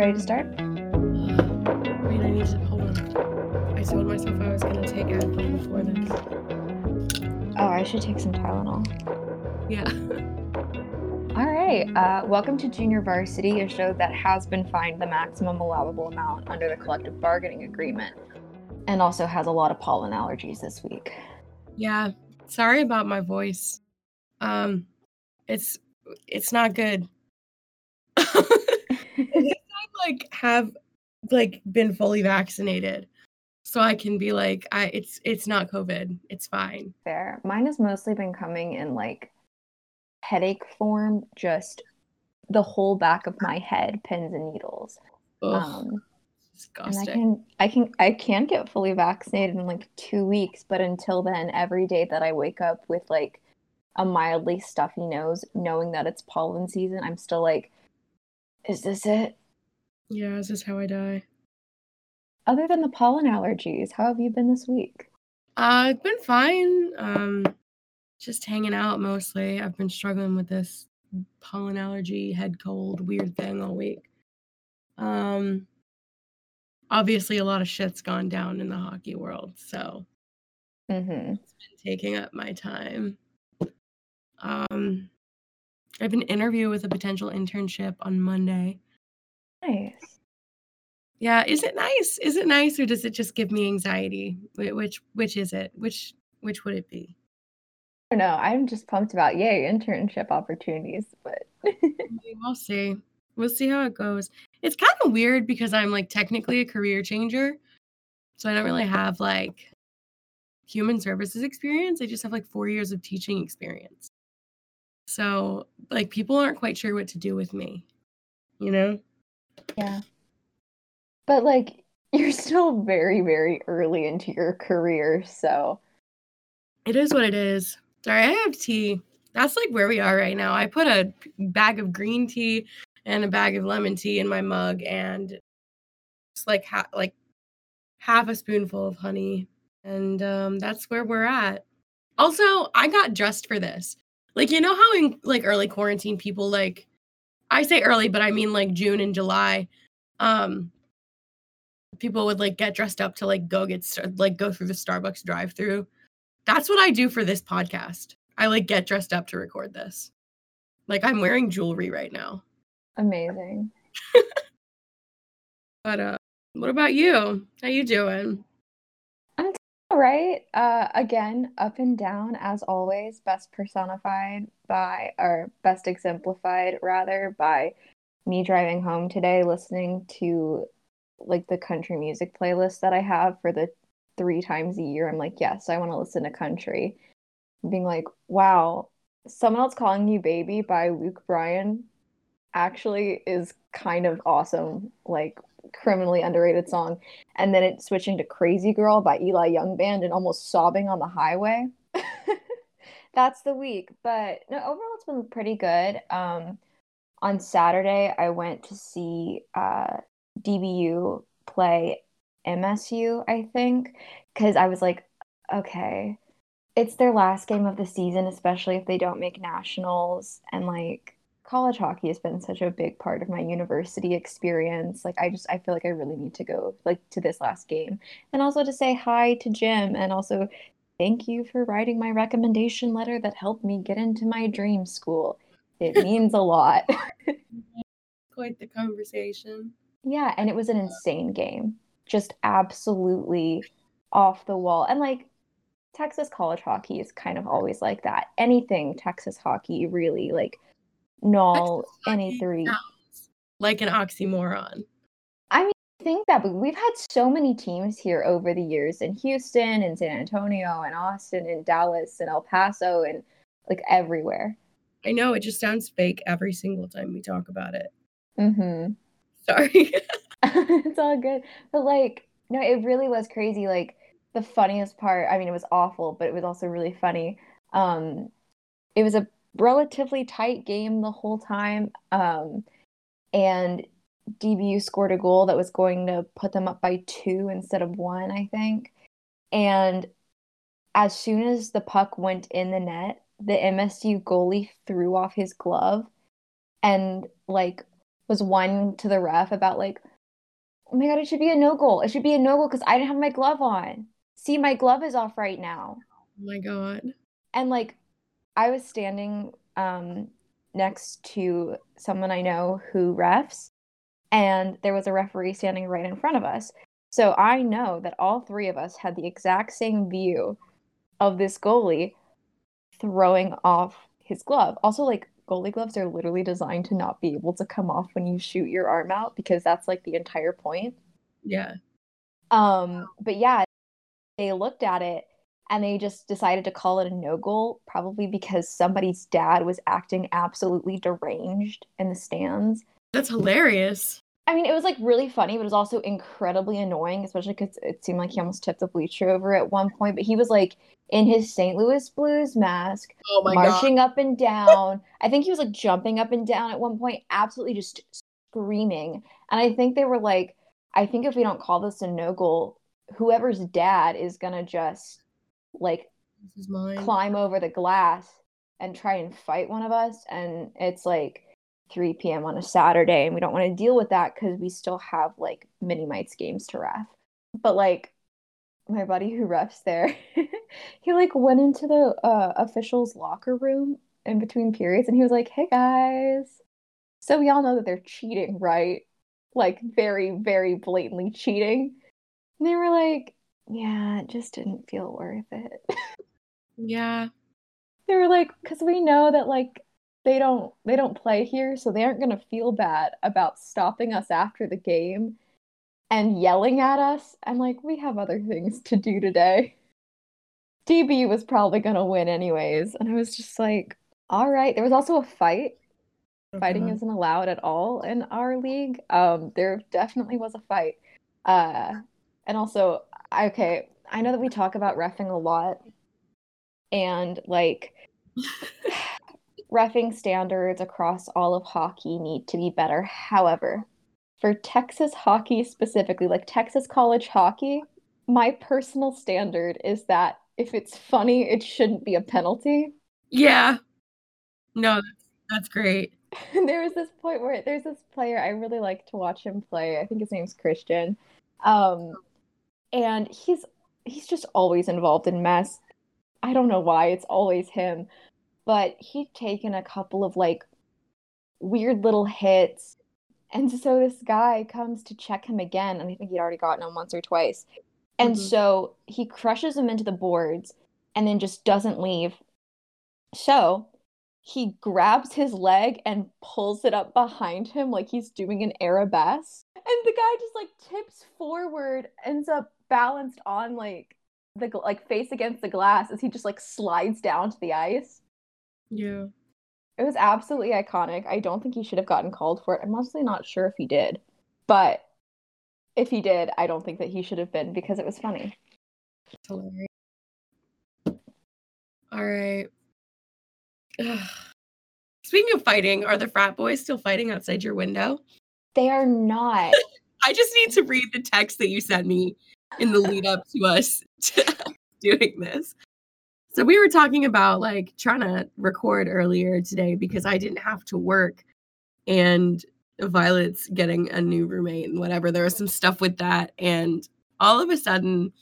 Ready to start? Wait, I need to hold on. I told myself I was gonna take Advil before this. Oh, I should take some Tylenol. Yeah. All right. Uh, welcome to Junior Varsity, a show that has been fined the maximum allowable amount under the collective bargaining agreement and also has a lot of pollen allergies this week. Yeah. Sorry about my voice. Um, it's it's not good. Like have like been fully vaccinated, so I can be like, I it's it's not COVID. It's fine. Fair. Mine has mostly been coming in like headache form, just the whole back of my head, pins and needles. Ugh, Um, and I can I can I can get fully vaccinated in like two weeks, but until then, every day that I wake up with like a mildly stuffy nose, knowing that it's pollen season, I'm still like, is this it? Yeah, this is how I die. Other than the pollen allergies, how have you been this week? Uh, I've been fine. Um, just hanging out mostly. I've been struggling with this pollen allergy, head cold, weird thing all week. Um, obviously, a lot of shit's gone down in the hockey world, so Mm-hmm. it's been taking up my time. Um, I have an interview with a potential internship on Monday. Nice. Yeah, is it nice? Is it nice, or does it just give me anxiety? Which which is it? Which which would it be? I don't know. I'm just pumped about yay internship opportunities, but We'll see. We'll see how it goes. It's kind of weird because I'm like technically a career changer. So I don't really have like human services experience. I just have like four years of teaching experience. So like people aren't quite sure what to do with me, you know? Yeah. But like you're still very, very early into your career, so It is what it is. Sorry, I have tea. That's like where we are right now. I put a bag of green tea and a bag of lemon tea in my mug and it's like ha- like half a spoonful of honey and um that's where we're at. Also, I got dressed for this. Like you know how in like early quarantine people like I say early but I mean like June and July um people would like get dressed up to like go get like go through the Starbucks drive-through. That's what I do for this podcast. I like get dressed up to record this. Like I'm wearing jewelry right now. amazing. But uh what about you? How you doing? Right. Uh, again, up and down as always. Best personified by, or best exemplified rather, by me driving home today, listening to like the country music playlist that I have for the three times a year. I'm like, yes, I want to listen to country. Being like, wow, someone else calling you baby by Luke Bryan actually is kind of awesome. Like criminally underrated song and then it switching to Crazy Girl by Eli Young Band and almost sobbing on the highway. That's the week. But no, overall it's been pretty good. Um on Saturday I went to see uh DBU play MSU, I think, because I was like, okay, it's their last game of the season, especially if they don't make nationals and like college hockey has been such a big part of my university experience. Like I just I feel like I really need to go like to this last game. And also to say hi to Jim and also thank you for writing my recommendation letter that helped me get into my dream school. It means a lot. Quite the conversation. Yeah, and it was an uh, insane game. Just absolutely off the wall. And like Texas college hockey is kind of always like that. Anything Texas hockey really like null any three. Like an oxymoron. I mean, I think that, but we've had so many teams here over the years in Houston and San Antonio and Austin and Dallas and El Paso and like everywhere. I know it just sounds fake every single time we talk about it. Mm-hmm. Sorry. it's all good. But like, no, it really was crazy. Like the funniest part, I mean, it was awful, but it was also really funny. Um, it was a relatively tight game the whole time. Um, and DBU scored a goal that was going to put them up by two instead of one, I think. And as soon as the puck went in the net, the MSU goalie threw off his glove and like was one to the ref about like, oh my god, it should be a no goal. It should be a no goal because I didn't have my glove on. See, my glove is off right now. Oh my god. And like I was standing um next to someone I know who refs, and there was a referee standing right in front of us. So I know that all three of us had the exact same view of this goalie throwing off his glove. Also, like goalie gloves are literally designed to not be able to come off when you shoot your arm out because that's like the entire point. Yeah. Um, but yeah, they looked at it and they just decided to call it a no goal, probably because somebody's dad was acting absolutely deranged in the stands. That's hilarious. I mean, it was like really funny, but it was also incredibly annoying, especially because it seemed like he almost tipped the bleacher over at one point. But he was like in his St. Louis Blues mask, oh marching God. up and down. I think he was like jumping up and down at one point, absolutely just screaming. And I think they were like, I think if we don't call this a no goal, whoever's dad is gonna just like climb over the glass and try and fight one of us. And it's like 3 p.m. on a Saturday, and we don't want to deal with that because we still have like mini mites games to ref. But like my buddy who refs there, he like went into the uh, officials' locker room in between periods, and he was like, "Hey guys, so we all know that they're cheating, right? Like very, very blatantly cheating." And they were like, "Yeah, it just didn't feel worth it." yeah. They were like, "Cause we know that like." they don't they don't play here so they aren't going to feel bad about stopping us after the game and yelling at us and like we have other things to do today db was probably going to win anyways and i was just like all right there was also a fight okay. fighting isn't allowed at all in our league um there definitely was a fight uh and also okay i know that we talk about refing a lot and like refing standards across all of hockey need to be better. However, for Texas hockey specifically, like Texas college hockey, my personal standard is that if it's funny, it shouldn't be a penalty. Yeah. No, that's, that's great. there was this point where there's this player I really like to watch him play. I think his name's Christian. Um, and he's he's just always involved in mess. I don't know why, it's always him but he'd taken a couple of like weird little hits. And so this guy comes to check him again, and I think he'd already gotten him once or twice. And mm-hmm. so he crushes him into the boards and then just doesn't leave. So he grabs his leg and pulls it up behind him like he's doing an arabesque. And the guy just like tips forward, ends up balanced on like the like face against the glass as he just like slides down to the ice. Yeah. It was absolutely iconic. I don't think he should have gotten called for it. I'm honestly not sure if he did. But if he did, I don't think that he should have been because it was funny. Hilarious. All right. Speaking of fighting, are the frat boys still fighting outside your window? They are not. I just need to read the text that you sent me in the lead up to us doing this. So we were talking about like trying to record earlier today because I didn't have to work and Violet's getting a new roommate and whatever. There was some stuff with that. And all of a sudden,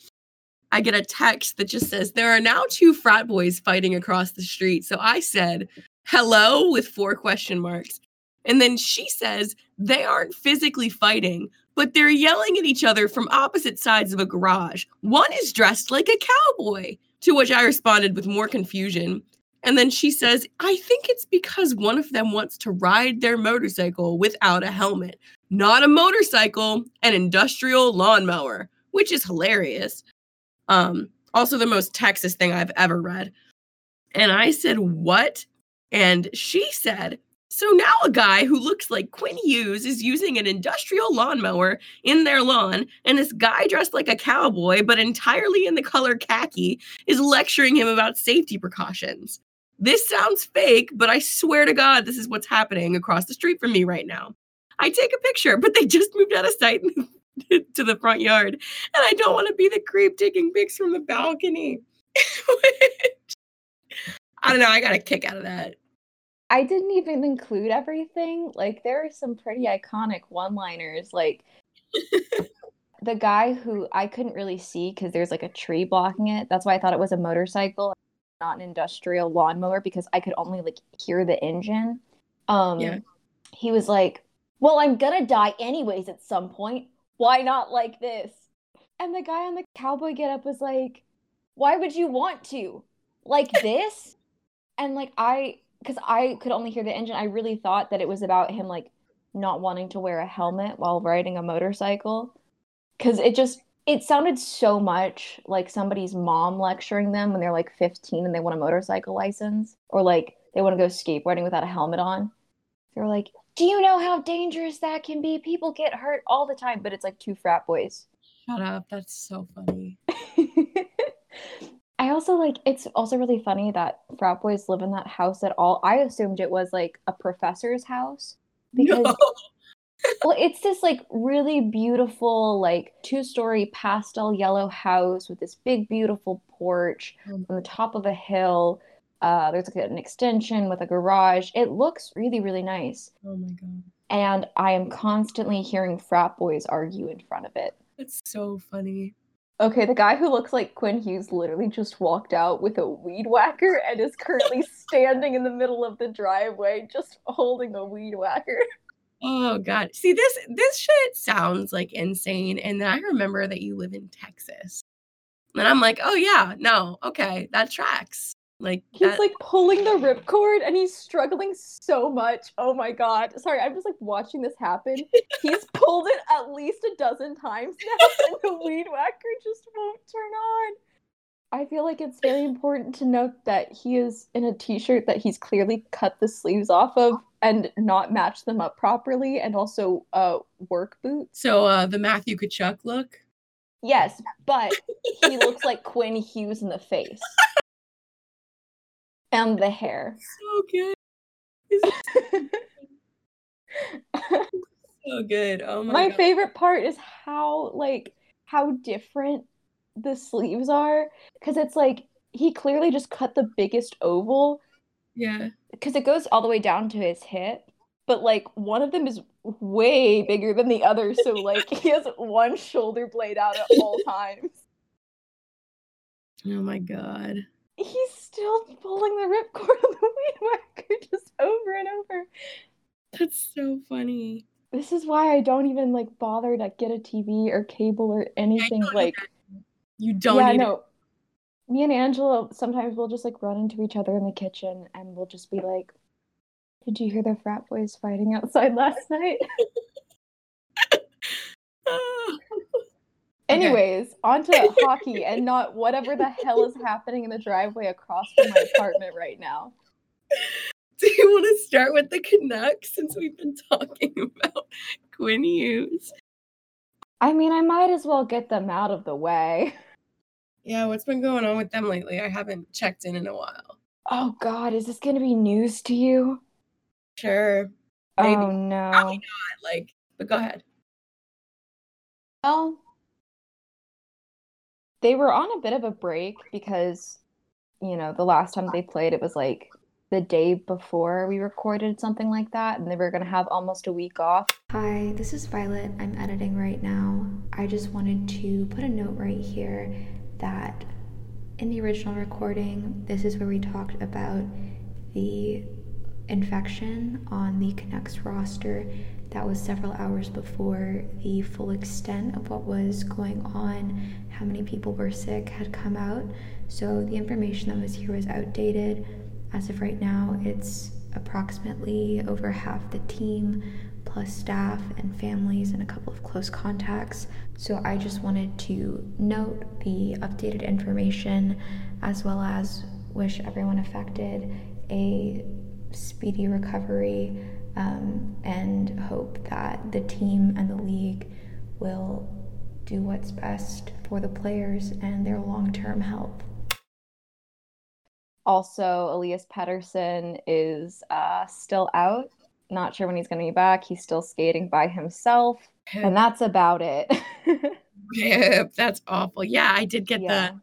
I get a text that just says, There are now two frat boys fighting across the street. So I said, Hello, with four question marks. And then she says, They aren't physically fighting, but they're yelling at each other from opposite sides of a garage. One is dressed like a cowboy. To which I responded with more confusion. And then she says, I think it's because one of them wants to ride their motorcycle without a helmet. Not a motorcycle, an industrial lawnmower, which is hilarious. Um, also the most Texas thing I've ever read. And I said, What? And she said, so now a guy who looks like Quinn Hughes is using an industrial lawnmower in their lawn, and this guy dressed like a cowboy but entirely in the color khaki is lecturing him about safety precautions. This sounds fake, but I swear to God, this is what's happening across the street from me right now. I take a picture, but they just moved out of sight to the front yard, and I don't want to be the creep taking pics from the balcony. Which, I don't know. I got a kick out of that. I didn't even include everything. Like there are some pretty iconic one-liners like the guy who I couldn't really see because there's like a tree blocking it. That's why I thought it was a motorcycle, not an industrial lawnmower, because I could only like hear the engine. Um, Yeah. he was like, "Well, I'm gonna die anyways at some point. Why not like this?" And the guy on the cowboy getup was like, "Why would you want to like this?" And like I, because I could only hear the engine, I really thought that it was about him like not wanting to wear a helmet while riding a motorcycle. Because it just it sounded so much like somebody's mom lecturing them when they're like 15 and they want a motorcycle license or like they want to go skateboarding without a helmet on. They're like do you know how dangerous that can be? People get hurt all the time. But it's like two frat boys. Shut up. That's so funny. i also like it's also really funny that frat boys live in that house at all i assumed it was like a professor's house because No. well it's this like really beautiful like two-story pastel yellow house with this big beautiful porch Um, on the top of a hill uh there's like an extension with a garage it looks really really nice Oh my god. and i am constantly hearing frat boys argue in front of it That's so funny. Okay the guy who looks like quinn hughes literally just walked out with a weed whacker and is currently standing in the middle of the driveway just holding a weed whacker Oh god. See this this shit sounds like insane. And then I remember that you live in Texas. And I'm like, oh yeah, no, okay, that tracks. Like He's that, like pulling the ripcord and he's struggling so much. Oh my god. Sorry, I'm just like watching this happen. He's pulled it at least a dozen times now and the weed whacker just won't turn on. I feel like it's very important to note that he is in a t-shirt that he's clearly cut the sleeves off of and not matched them up properly and also uh work boots. so uh the Matthew Tkachuk look. Yes, but he looks like Quinn Hughes in the face. And the hair. So good. So good. Oh my, god. my god. favorite part is how like how different the sleeves are because it's like he clearly just cut the biggest oval Yeah. because it goes all the way down to his hip but like one of them is way bigger than the other so like he has one shoulder blade out at all times Oh my god. he's still pulling the ripcord on the weed whacker just over and over That's so funny. this is why i don't even like bother to get a tv or cable or anything like You don't yeah, no. Me and Angela sometimes we'll just like run into each other in the kitchen and we'll just be like, Did you hear the frat boys fighting outside last night? Ah. Anyways, on to hockey and not whatever the hell is happening in the driveway across from my apartment right now. Do you want to start with the Canucks since we've been talking about Quinn Hughes? I mean, I might as well get them out of the way. Yeah, what's been going on with them lately? I haven't checked in in a while. Oh God, is this gonna be news to you? Sure. Maybe. Oh no. Probably not. Like, but go ahead. Well, they were on a bit of a break because, you know, the last time they played, it was like the day before we recorded something like that, and they were going to have almost a week off. Hi, this is Violet. I'm editing right now. I just wanted to put a note right here that in the original recording, this is where we talked about the infection on the Canucks roster that was several hours before the full extent of what was going on, how many people were sick had come out. So the information that was here was outdated. As of right now, it's approximately over half the team, plus staff and families, and a couple of close contacts. So I just wanted to note the updated information as well as wish everyone affected a speedy recovery um, and hope that the team and the league will do what's best for the players and their long term health. Also, Elias Pettersson is uh, still out. Not sure when he's going to be back. He's still skating by himself, and that's about it. Rip, that's awful. Yeah, I did get yeah. the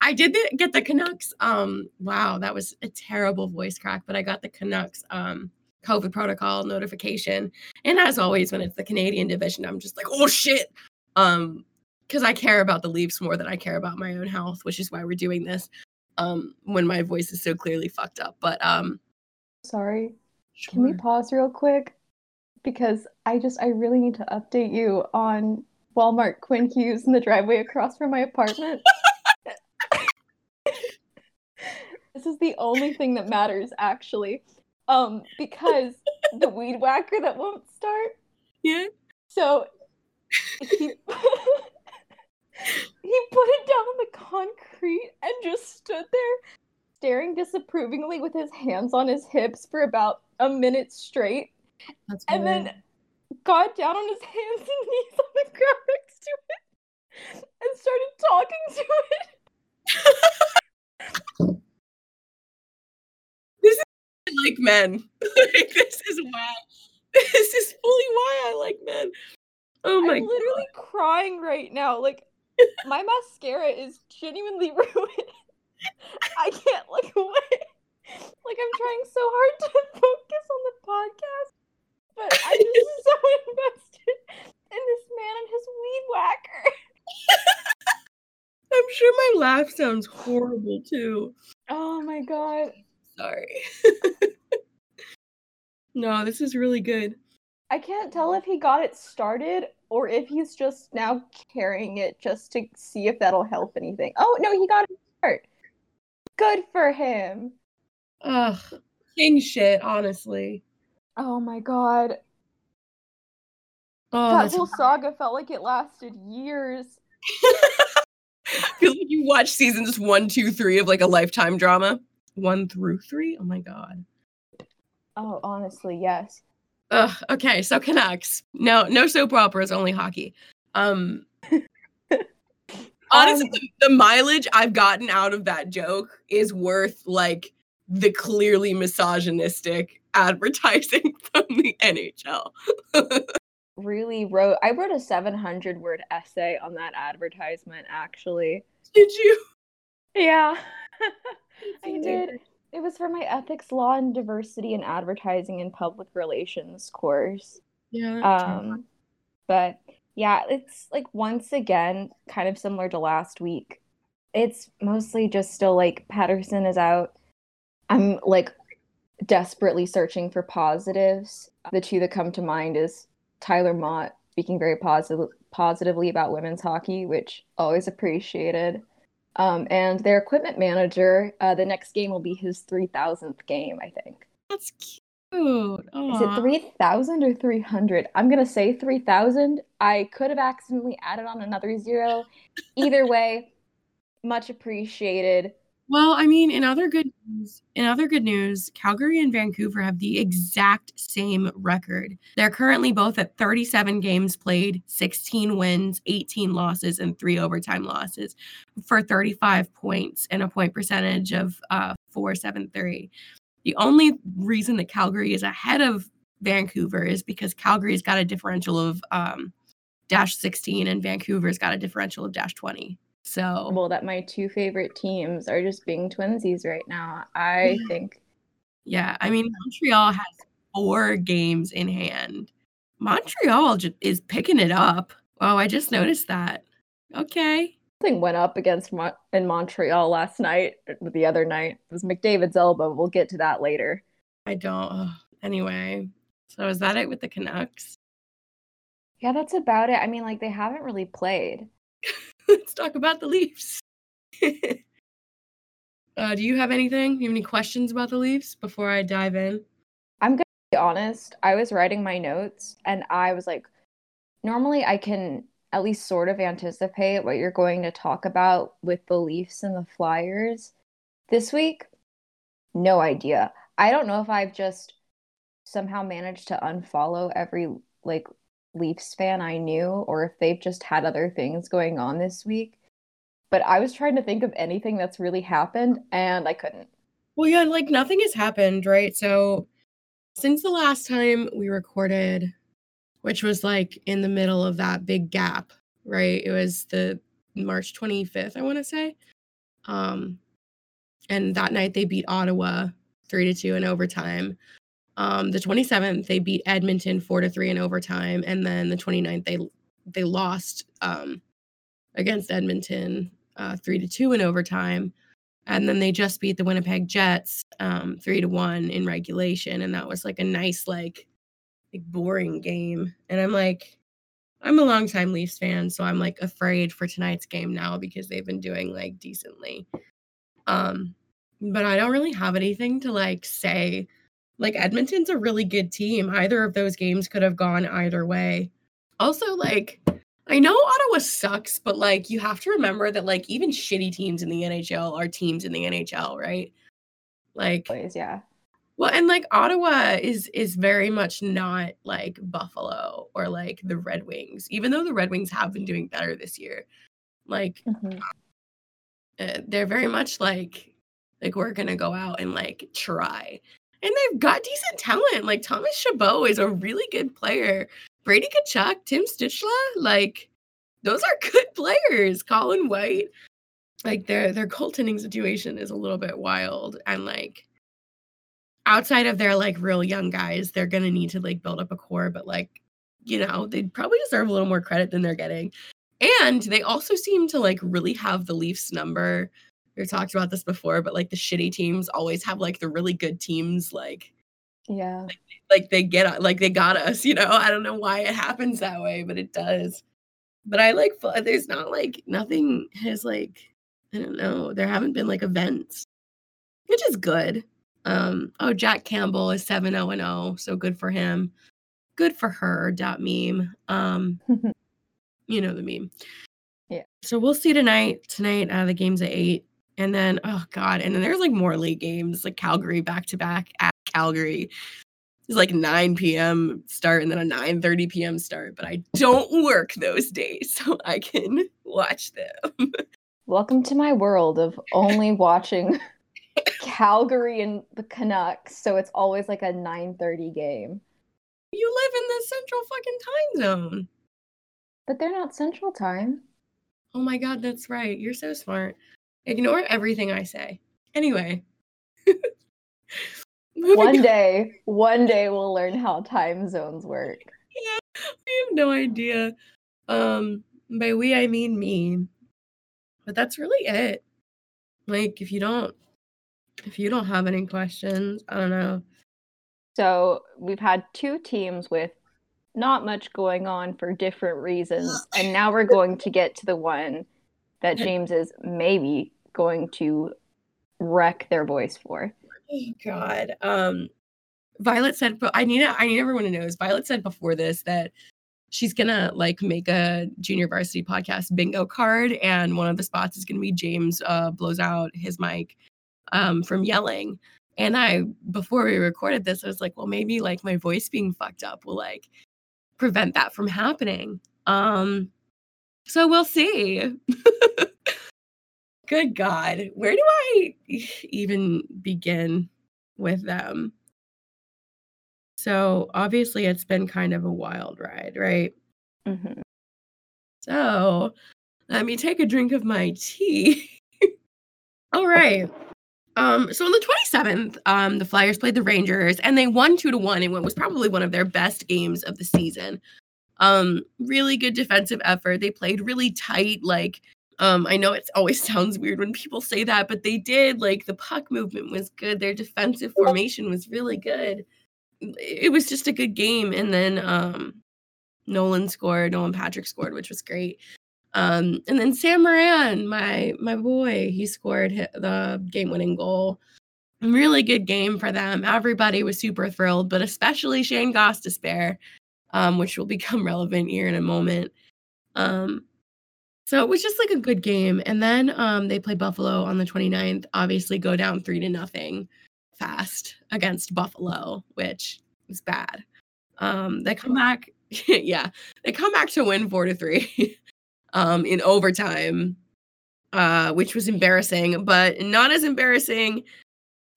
I did get the Canucks. Um, wow, that was a terrible voice crack, but I got the Canucks um COVID protocol notification. And as always, when it's the Canadian division, I'm just like, oh shit. Um, because I care about the Leafs more than I care about my own health, which is why we're doing this. Um, when my voice is so clearly fucked up. But um sorry. Sure. Can we pause real quick? Because I just I really need to update you on Walmart Quinn Hughes in the driveway across from my apartment. this is the only thing that matters actually. Um, because the weed whacker that won't start. Yeah. So he he put it down on the concrete and just stood there staring disapprovingly with his hands on his hips for about a minute straight. That's and weird. then got down on his hands and knees on the ground next to it and started talking to it. like men. like, this is why. This is fully why I like men. Oh my! I'm literally God. crying right now. Like my mascara is genuinely ruined. I can't look away. Like I'm trying so hard to focus on the podcast, but I'm just so invested in this man and his weed whacker. I'm sure my laugh sounds horrible too. Oh my god. Sorry. no, this is really good. I can't tell if he got it started or if he's just now carrying it just to see if that'll help anything. Oh no, he got it start. Good for him. Ugh, king shit, honestly. Oh my god. Oh, that whole saga felt like it lasted years. feel like you watch seasons one, two, three of like a lifetime drama. One through three. Oh my god. Oh, honestly, yes. Ugh, okay, so Canucks. No, no soap operas, only hockey. Um honestly, um, the, the mileage I've gotten out of that joke is worth like the clearly misogynistic advertising from the NHL. really wrote I wrote a 700 word essay on that advertisement actually. Did you? Yeah. I did. It was for my ethics law and diversity and advertising and public relations course. Yeah. Um but yeah, it's like once again kind of similar to last week. It's mostly just still like Pettersson is out. I'm like desperately searching for positives. The two that come to mind is Tyler Motte speaking very positive positively about women's hockey, which always appreciated. Um, and their equipment manager, uh, the next game will be his 3000th game, I think. That's cute. Aww. Is it 3000 or 300? I'm going to say 3000. I could have accidentally added on another zero. Either way, much appreciated. Well, I mean, in other good news, in other good news, Calgary and Vancouver have the exact same record. They're currently both at 37 games played, 16 wins, 18 losses, and three overtime losses for 35 points and a point percentage of uh, 473. The only reason that Calgary is ahead of Vancouver is because Calgary's got a differential of um, dash 16 and Vancouver's got a differential of dash 20. So well that my two favorite teams are just being twinsies right now. I think. Yeah, I mean um, Montreal has four games in hand. Montreal just is picking it up. Oh, I just noticed that. Okay. Thing went up against Mo- in Montreal last night. The other night it was McDavid's elbow. We'll get to that later. I don't. Oh, anyway, so is that it with the Canucks? Yeah, that's about it. I mean, like they haven't really played. let's talk about the Leafs. uh, do you have anything? You have any questions about the Leafs before I dive in? I'm gonna be honest. I was writing my notes and I was like, normally I can at least sort of anticipate what you're going to talk about with the Leafs and the Flyers. This week, no idea. I don't know if I've just somehow managed to unfollow every like Leafs fan I knew or if they've just had other things going on this week. But I was trying to think of anything that's really happened and I couldn't. Well, yeah, like nothing has happened, right? So since the last time we recorded, which was like in the middle of that big gap, right? It was the March 25th, I want to say. Um, and that night they beat Ottawa three to two in overtime. Um, the 27th they beat Edmonton four to three in overtime, and then the 29th they they lost um, against Edmonton uh, three to two in overtime, and then they just beat the Winnipeg Jets um, three to one in regulation, and that was like a nice like like boring game. And I'm like, I'm a longtime Leafs fan, so I'm like afraid for tonight's game now because they've been doing like decently. Um, but I don't really have anything to like say. Like Edmonton's a really good team. Either of those games could have gone either way. Also, like I know Ottawa sucks, but like you have to remember that like even shitty teams in the NHL are teams in the NHL, right? Like Always, yeah. well, and like Ottawa is is very much not like Buffalo or like the Red Wings, even though the Red Wings have been doing better this year. Like Mhm. uh, they're very much like like we're gonna go out and like try, and they've got decent talent. Like Thomas Chabot is a really good player. Brady Tkachuk, Tim Stützle, like those are good players. Colin White, like their their goaltending situation is a little bit wild, and like outside of their like real young guys, they're gonna need to like build up a core. But like you know, they probably deserve a little more credit than they're getting. And they also seem to like really have the Leafs number. We talked about this before, but like the shitty teams always have like the really good teams like Yeah. like they get like they got us, you know. I don't know why it happens that way, but it does. But I like there's not like nothing has like I don't know. There haven't been like events, which is good. Um oh Jack Campbell is 7-0 and 0, so good for him. Good for her. Dot meme. Um you know the meme. Yeah. So we'll see tonight. Tonight, uh, the game's at eight, and then oh god, and then there's like more late games, like Calgary back to back at Calgary. It's like 9 p.m. start and then a 9 30 p.m. start, but I don't work those days, so I can watch them. Welcome to my world of only watching Calgary and the Canucks. So it's always like a 9:30 game. You live in the central fucking time zone. But they're not central time. Oh my god, that's right. You're so smart. Ignore everything I say. Anyway. One day, one day we'll learn how time zones work. I have no idea. Um, by we I mean me. But that's really it. Like if you don't if you don't have any questions, I don't know. So we've had two teams with not much going on for different reasons. And now we're going to get to the one that James is maybe going to wreck their voice for. Oh god. Um Violet said but I need I need everyone to know is Violet said before this that she's gonna like make a junior varsity podcast bingo card and one of the spots is gonna be James uh blows out his mic um from yelling. And I before we recorded this, I was like, well, maybe like my voice being fucked up will like prevent that from happening. Um so we'll see. Good God. Where do I even begin with them? So obviously it's been kind of a wild ride, right? Mhm. So let me take a drink of my tea. All right. Um, so on the 27th, um, the Flyers played the Rangers and they won two to one in what was probably one of their best games of the season. Um, really good defensive effort. They played really tight, like um, I know it always sounds weird when people say that, but they did. Like the puck movement was good. Their defensive formation was really good. It was just a good game. And then um Nolan scored, Nolan Patrick scored, which was great. Um, and then Sam Morin, my my boy, he scored the game-winning goal. Really good game for them. Everybody was super thrilled, but especially Shane Gostisbehere, um, which will become relevant here in a moment. Um, so it was just like a good game. And then um, they play Buffalo on the 29th, obviously go down three to nothing fast against Buffalo, which is bad. Um, they come back, yeah, they come back to win four to three um, in overtime, uh, which was embarrassing, but not as embarrassing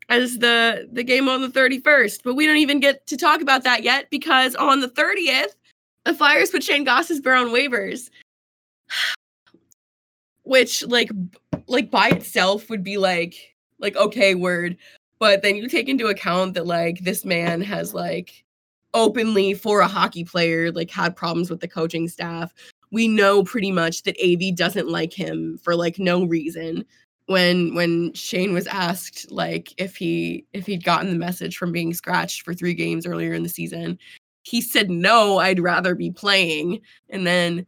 as the the game on the 31st. But we don't even get to talk about that yet because on the 30th, the Flyers put Shane Gostisbehere on waivers which like like by itself would be like like okay word. But then you take into account that like this man has like openly for a hockey player like had problems with the coaching staff. We know pretty much that av doesn't like him for like no reason. When when shane was asked like if he if he'd gotten the message from being scratched for three games earlier in the season he said no i'd rather be playing. And then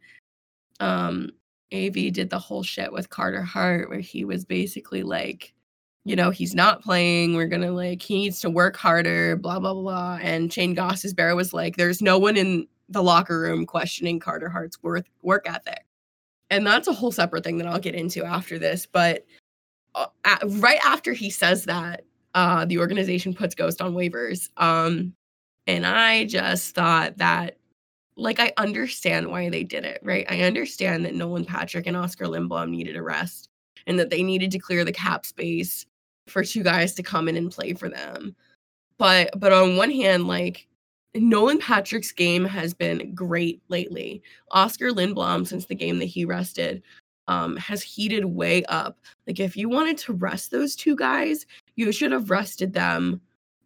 um av did the whole shit with carter hart where he was basically like you know, he's not playing. We're gonna like he needs to work harder, blah blah blah. And Shane Gostisbehere was like, there's no one in the locker room questioning Carter Hart's worth work ethic. And that's a whole separate thing that I'll get into after this. But uh, at, right after he says that, uh, the organization puts Ghost on waivers. Um, and I just thought that, like, I understand why they did it, right? I understand that Nolan Patrick and Oscar Lindblom needed a rest and that they needed to clear the cap space for two guys to come in and play for them. But but on one hand, like Nolan Patrick's game has been great lately. Oscar Lindblom, since the game that he rested, um, has heated way up. Like if you wanted to rest those two guys, you should have rested them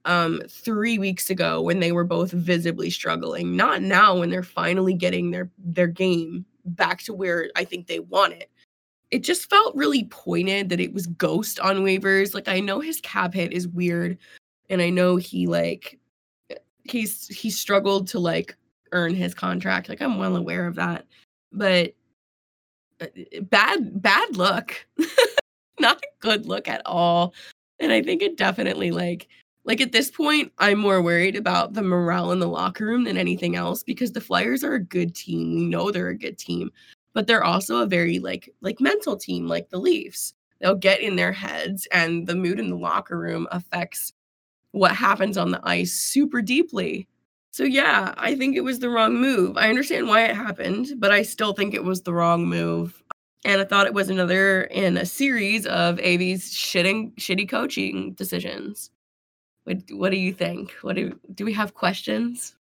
um three weeks ago when they were both visibly struggling. Not now when they're finally getting their their game back to where I think they want it it just felt really pointed that it was Ghost on waivers. Like I know his cap hit is weird, and I know he like he's he struggled to like earn his contract. Like I'm well aware of that, but uh, bad bad look, not a good look at all. And I think it definitely like like at this point, I'm more worried about the morale in the locker room than anything else because the Flyers are a good team. We know they're a good team but they're also a very like like mental team like the Leafs. They'll get in their heads and the mood in the locker room affects what happens on the ice super deeply. So yeah, I think it was the wrong move. I understand why it happened, but I still think it was the wrong move. And I thought it was another in a series of AV's shitting shitty coaching decisions. What what do you think? What do do we have questions?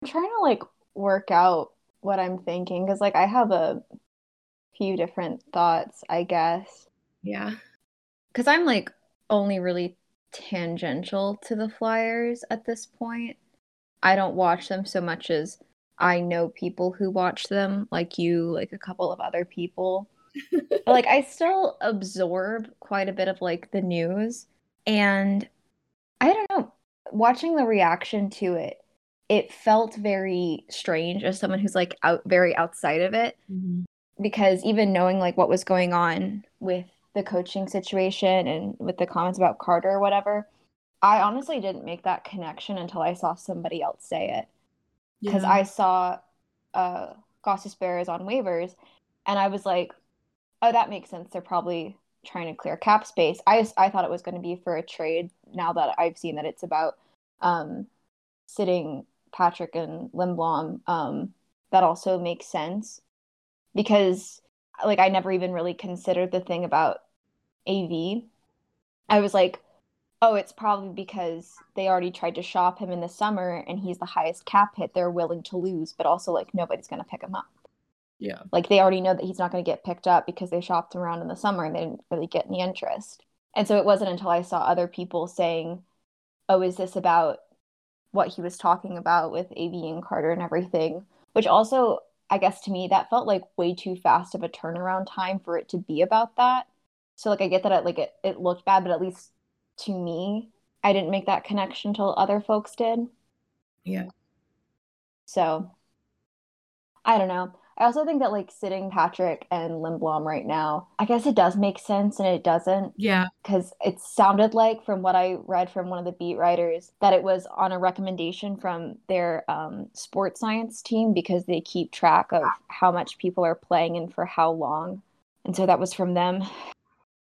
I'm trying to like work out what I'm thinking because like I have a few different thoughts, I guess. Yeah. Cuz I'm like only really tangential to the Flyers at this point. I don't watch them so much as I know people who watch them, like you, like a couple of other people. like I still absorb quite a bit of like the news and I don't know, watching the reaction to it it felt very strange as someone who's like out very outside of it mm-hmm. because even knowing like what was going on with the coaching situation and with the comments about Carter or whatever, I honestly didn't make that connection until I saw somebody else say it. Because yeah. I saw uh Gostisbehere is on waivers and I was like, oh, that makes sense. They're probably trying to clear cap space. I I thought it was going to be for a trade now that I've seen that it's about um, sitting Patrick and Lindblom, um, that also makes sense because like I never even really considered the thing about AV. I was like, oh, it's probably because they already tried to shop him in the summer and he's the highest cap hit they're willing to lose, but also like nobody's going to pick him up. Yeah. Like they already know that he's not going to get picked up because they shopped him around in the summer and they didn't really get any interest. And so it wasn't until I saw other people saying, oh, is this about what he was talking about with AV and Carter and everything, which also, I guess to me, that felt like way too fast of a turnaround time for it to be about that. So like I get that it like it, it looked bad, but at least to me, I didn't make that connection till other folks did. Yeah. So I don't know. I also think that like sitting Patrick and Lindblom right now, I guess it does make sense and it doesn't. Yeah. Because it sounded like, from what I read from one of the beat writers, that it was on a recommendation from their um, sports science team because they keep track of how much people are playing and for how long. And so that was from them.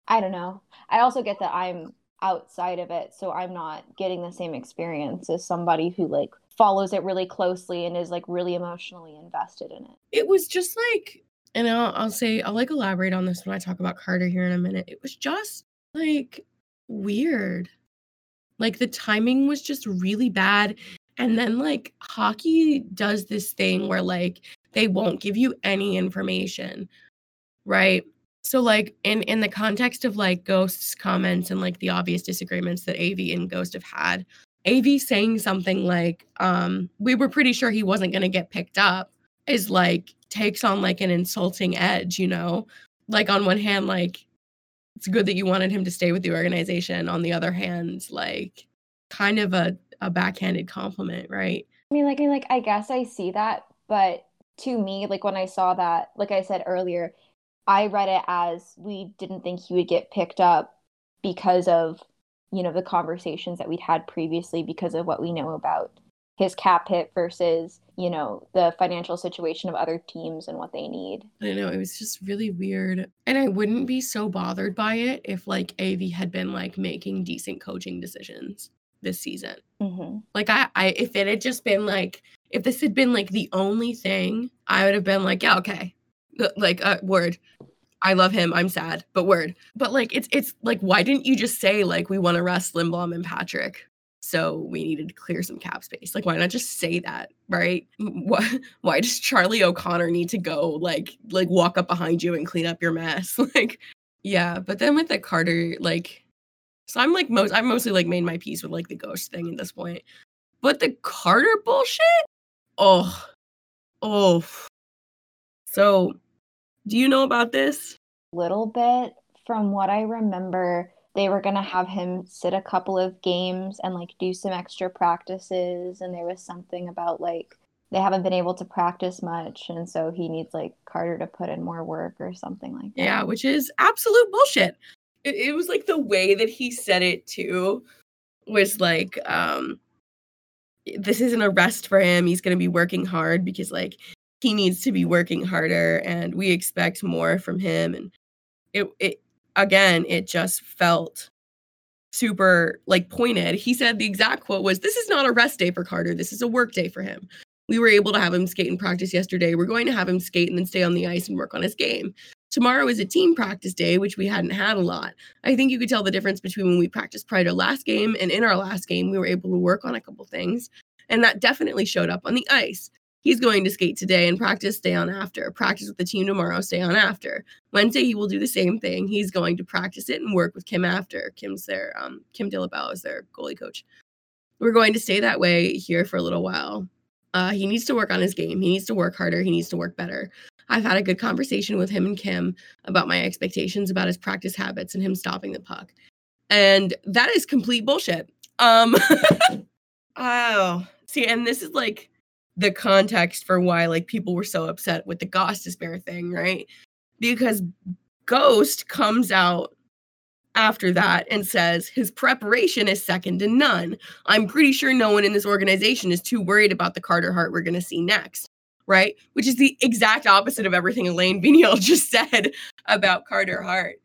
I don't know. I also get that I'm outside of it, so I'm not getting the same experience as somebody who like follows it really closely and is like really emotionally invested in it. It was just like, and I'll, I'll say, I'll like elaborate on this when I talk about Carter here in a minute. It was just like weird. Like the timing was just really bad. And then like hockey does this thing where like they won't give you any information, right? So like in in the context of like Ghost's comments and like the obvious disagreements that AV and Ghost have had, AV saying something like um we were pretty sure he wasn't going to get picked up is like takes on like an insulting edge, you know? Like on one hand like it's good that you wanted him to stay with the organization. On the other hand, like kind of a a backhanded compliment, right? I mean like I mean, like I guess I see that, but to me like when I saw that, like I said earlier, I read it as we didn't think he would get picked up because of, you know, the conversations that we'd had previously because of what we know about his cap hit versus, you know, the financial situation of other teams and what they need. I know it was just really weird. And I wouldn't be so bothered by it if like AV had been like making decent coaching decisions this season. Mm-hmm. Like I, I if it had just been like if this had been like the only thing, I would have been like, yeah, okay, like uh, word i love him i'm sad but word. But like it's it's like why didn't you just say like we want to rest lindblom and patrick so we needed to clear some cap space? Like why not just say that right? Why, why does charlie o'connor need to go like like walk up behind you and clean up your mess? Like yeah but then with the carter like so i'm like most i'm mostly like made my peace with like the ghost thing at this point. But the carter bullshit? Oh oh so do you know about this? Little bit. From what I remember, they were going to have him sit a couple of games and like do some extra practices. And there was something about like they haven't been able to practice much. And so he needs like Carter to put in more work or something like that. Yeah, which is absolute bullshit. It, it was like the way that he said it too was like, um, this isn't a rest for him. He's going to be working hard because like he needs to be working harder and we expect more from him and it it again it just felt super like pointed. He said the exact quote was this is not a rest day for carter this is a work day for him. We were able to have him skate and practice yesterday. We're going to have him skate and then stay on the ice and work on his game. Tomorrow is a team practice day which we hadn't had a lot. I think you could tell the difference between when we practiced prior to last game and in our last game we were able to work on a couple things and that definitely showed up on the ice He's going to skate today and practice stay on after. Practice with the team tomorrow, stay on after. Wednesday he will do the same thing. He's going to practice it and work with Kim after. Kim's their um, Kim Dillabaugh is their goalie coach. We're going to stay that way here for a little while. Uh, he needs to work on his game. He needs to work harder. He needs to work better. I've had a good conversation with him and Kim about my expectations about his practice habits and him stopping the puck. And that is complete bullshit. Um oh, see, and this is like the context for why like people were so upset with the Ghost Gostisbehere thing, right? Because Ghost comes out after that and says his preparation is second to none. I'm pretty sure no one in this organization is too worried about the Carter Hart we're going to see next, right? Which is the exact opposite of everything Alain Vigneault just said about Carter Hart.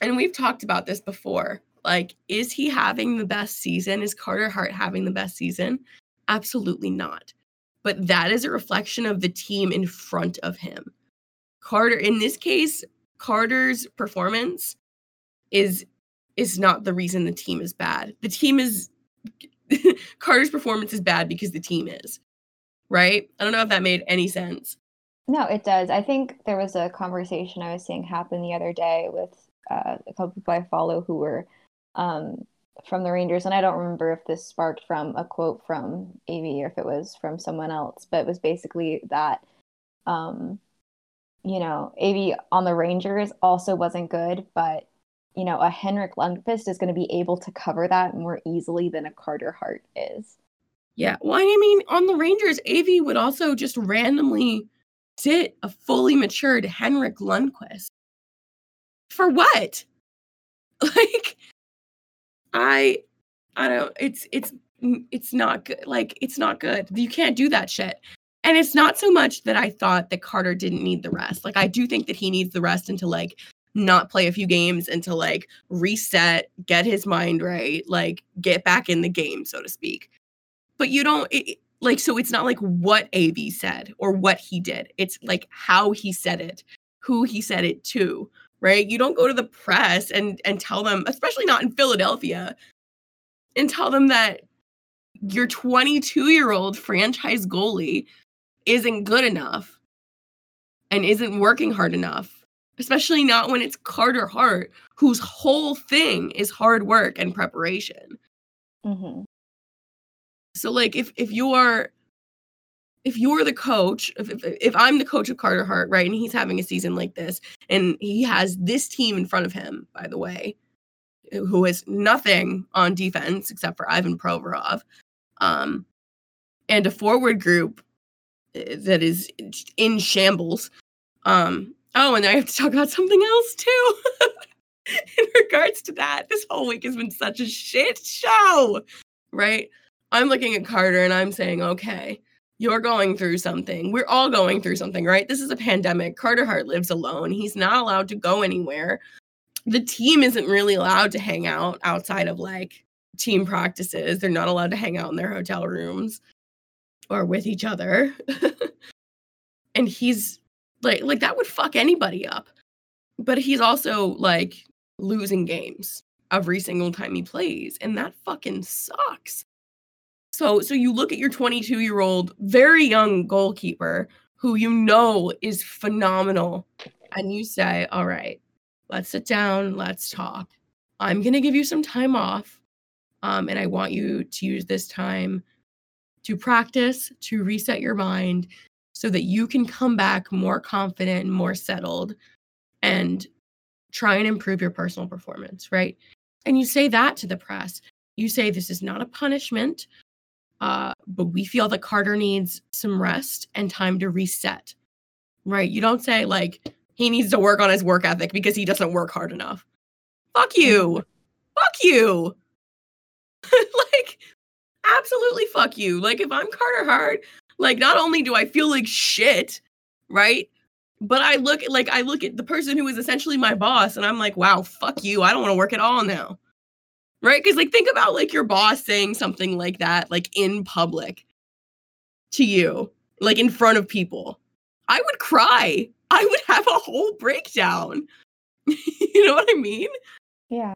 And we've talked about this before. Like, is he having the best season? Is Carter Hart having the best season? Absolutely not but that is a reflection of the team in front of him. Carter, in this case, Carter's performance is is not the reason the team is bad. The team is Carter's performance is bad because the team is. Right? I don't know if that made any sense. No, it does. I think there was a conversation I was seeing happen the other day with uh, a couple people I follow who were um, from the Rangers, and I don't remember if this sparked from a quote from AV or if it was from someone else, but it was basically that, um, you know, AV on the Rangers also wasn't good, but you know, a Henrik Lundqvist is going to be able to cover that more easily than a Carter Hart is. Yeah, well, I mean, on the Rangers, AV would also just randomly sit a fully matured Henrik Lundqvist. For what? Like, I I don't it's it's it's not good. Like it's not good. You can't do that shit. And it's not so much that I thought that Carter didn't need the rest. Like I do think that he needs the rest and to like not play a few games and to like reset, get his mind right, like get back in the game, so to speak. But you don't it, like so it's not like what AV said or what he did. It's like how he said it, who he said it to, right? You don't go to the press and and tell them, especially not in Philadelphia, and tell them that your 22 year old franchise goalie isn't good enough and isn't working hard enough especially not when it's Carter Hart, whose whole thing is hard work and preparation. Mm-hmm. So like if if you're if you're the coach, if, if I'm the coach of Carter Hart, right, and he's having a season like this, and he has this team in front of him, by the way, who is nothing on defense except for Ivan Provorov, um, and a forward group eh, that is in shambles. Um, oh, and I have to talk about something else too. in regards to that, this whole week has been such a shit show, right? I'm looking at Carter and I'm saying, okay, you're going through something. We're all going through something, right? This is a pandemic. Carter Hart lives alone. He's not allowed to go anywhere. The team isn't really allowed to hang out outside of like team practices. They're not allowed to hang out in their hotel rooms or with each other. and he's like like that would fuck anybody up. But he's also like losing games every single time he plays and that fucking sucks. So so you look at your 22-year-old very young goalkeeper who you know is phenomenal and you say, "All right, let's sit down, let's talk. I'm going to give you some time off. Um, and I want you to use this time to practice, to reset your mind so that you can come back more confident and more settled and try and improve your personal performance, right? And you say that to the press. You say, This is not a punishment, uh, but we feel that Carter needs some rest and time to reset, right? You don't say, like, he needs to work on his work ethic because he doesn't work hard enough. Fuck you. Fuck you. like, absolutely fuck you. Like, if I'm Carter Hart, like, not only do I feel like shit, right? But I look like I look at the person who is essentially my boss and I'm like, wow, fuck you. I don't want to work at all now. Right? Because like think about like your boss saying something like that, like in public to you, like in front of people. I would cry. I would have a whole breakdown. you know what I mean? Yeah.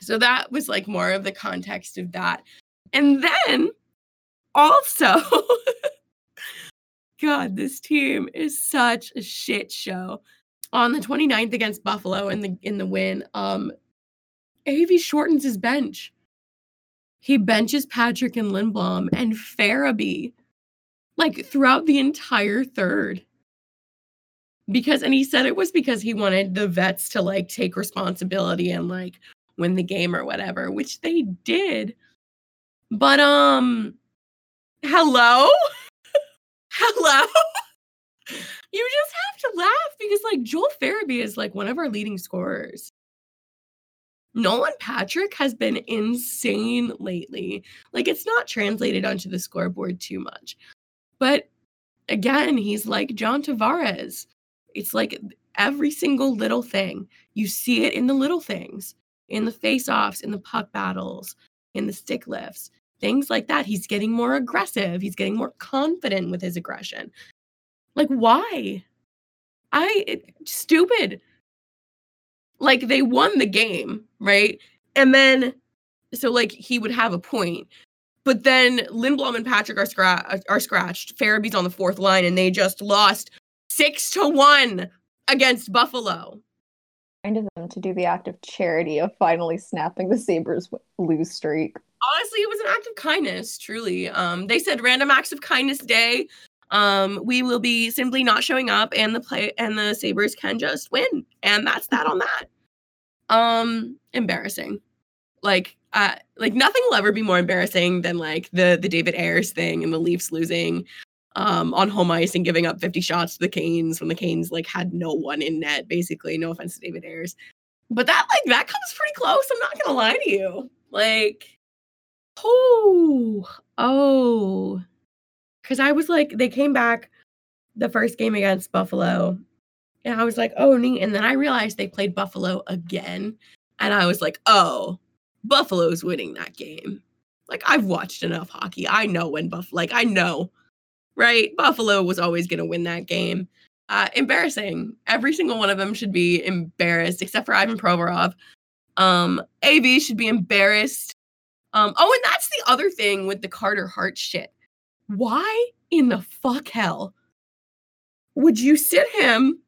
So that was like more of the context of that. And then also, God, this team is such a shit show. On the 29th against Buffalo in the in the win, um AV shortens his bench. He benches Patrick and Lindblom and Farabee like throughout the entire third. Because and he said it was because he wanted the vets to like take responsibility and like win the game or whatever which they did. But um hello? Hello? You just have to laugh because like joel farabee is like one of our leading scorers nolan patrick has been insane lately like it's not translated onto the scoreboard too much but again he's like john tavares it's like every single little thing. You see it in the little things, in the face offs, in the puck battles, in the stick lifts, things like that. He's getting more aggressive. He's getting more confident with his aggression. Like, why? I, it, stupid. Like, they won the game, right? And then, so like, he would have a point. But then Lindblom and Patrick are, scra- are scratched. Farabee's on the fourth line, and they just lost six to one against Buffalo. Kind of them to do the act of charity of finally snapping the Sabres lose streak. Honestly, it was an act of kindness, truly. Um, they said random acts of kindness day. Um, we will be simply not showing up and the play and the Sabres can just win. And that's that on that. Um, embarrassing. Like uh like nothing will ever be more embarrassing than like the the David Ayres thing and the Leafs losing um, on home ice and giving up 50 shots to the Canes when the Canes like had no one in net, basically. No offense to David Ayres. But that like that comes pretty close. I'm not gonna lie to you. Like, oh, oh. Cause I was like, they came back the first game against Buffalo. And I was like, oh neat. And then I realized they played Buffalo again. And I was like, oh, Buffalo's winning that game. Like I've watched enough hockey. I know when Buff like I know right? Buffalo was always going to win that game. Uh, embarrassing. Every single one of them should be embarrassed, except for Ivan Provorov. Um, AV should be embarrassed. Um, oh, and that's the other thing with the Carter Hart shit. Why in the fuck hell would you sit him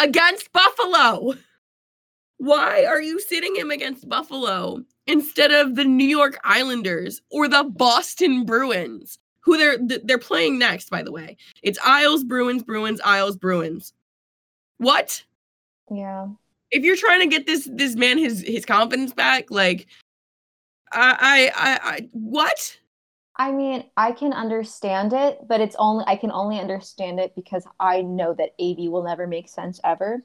against Buffalo. Why are you sitting him against Buffalo instead of the New York Islanders or the Boston Bruins, who they're they're playing next? By the way, it's Isles, Bruins, Bruins, Isles, Bruins. What? Yeah. If you're trying to get this this man his his confidence back, like, I I I, I what? I mean, I can understand it, but it's only I can only understand it because I know that AV will never make sense ever.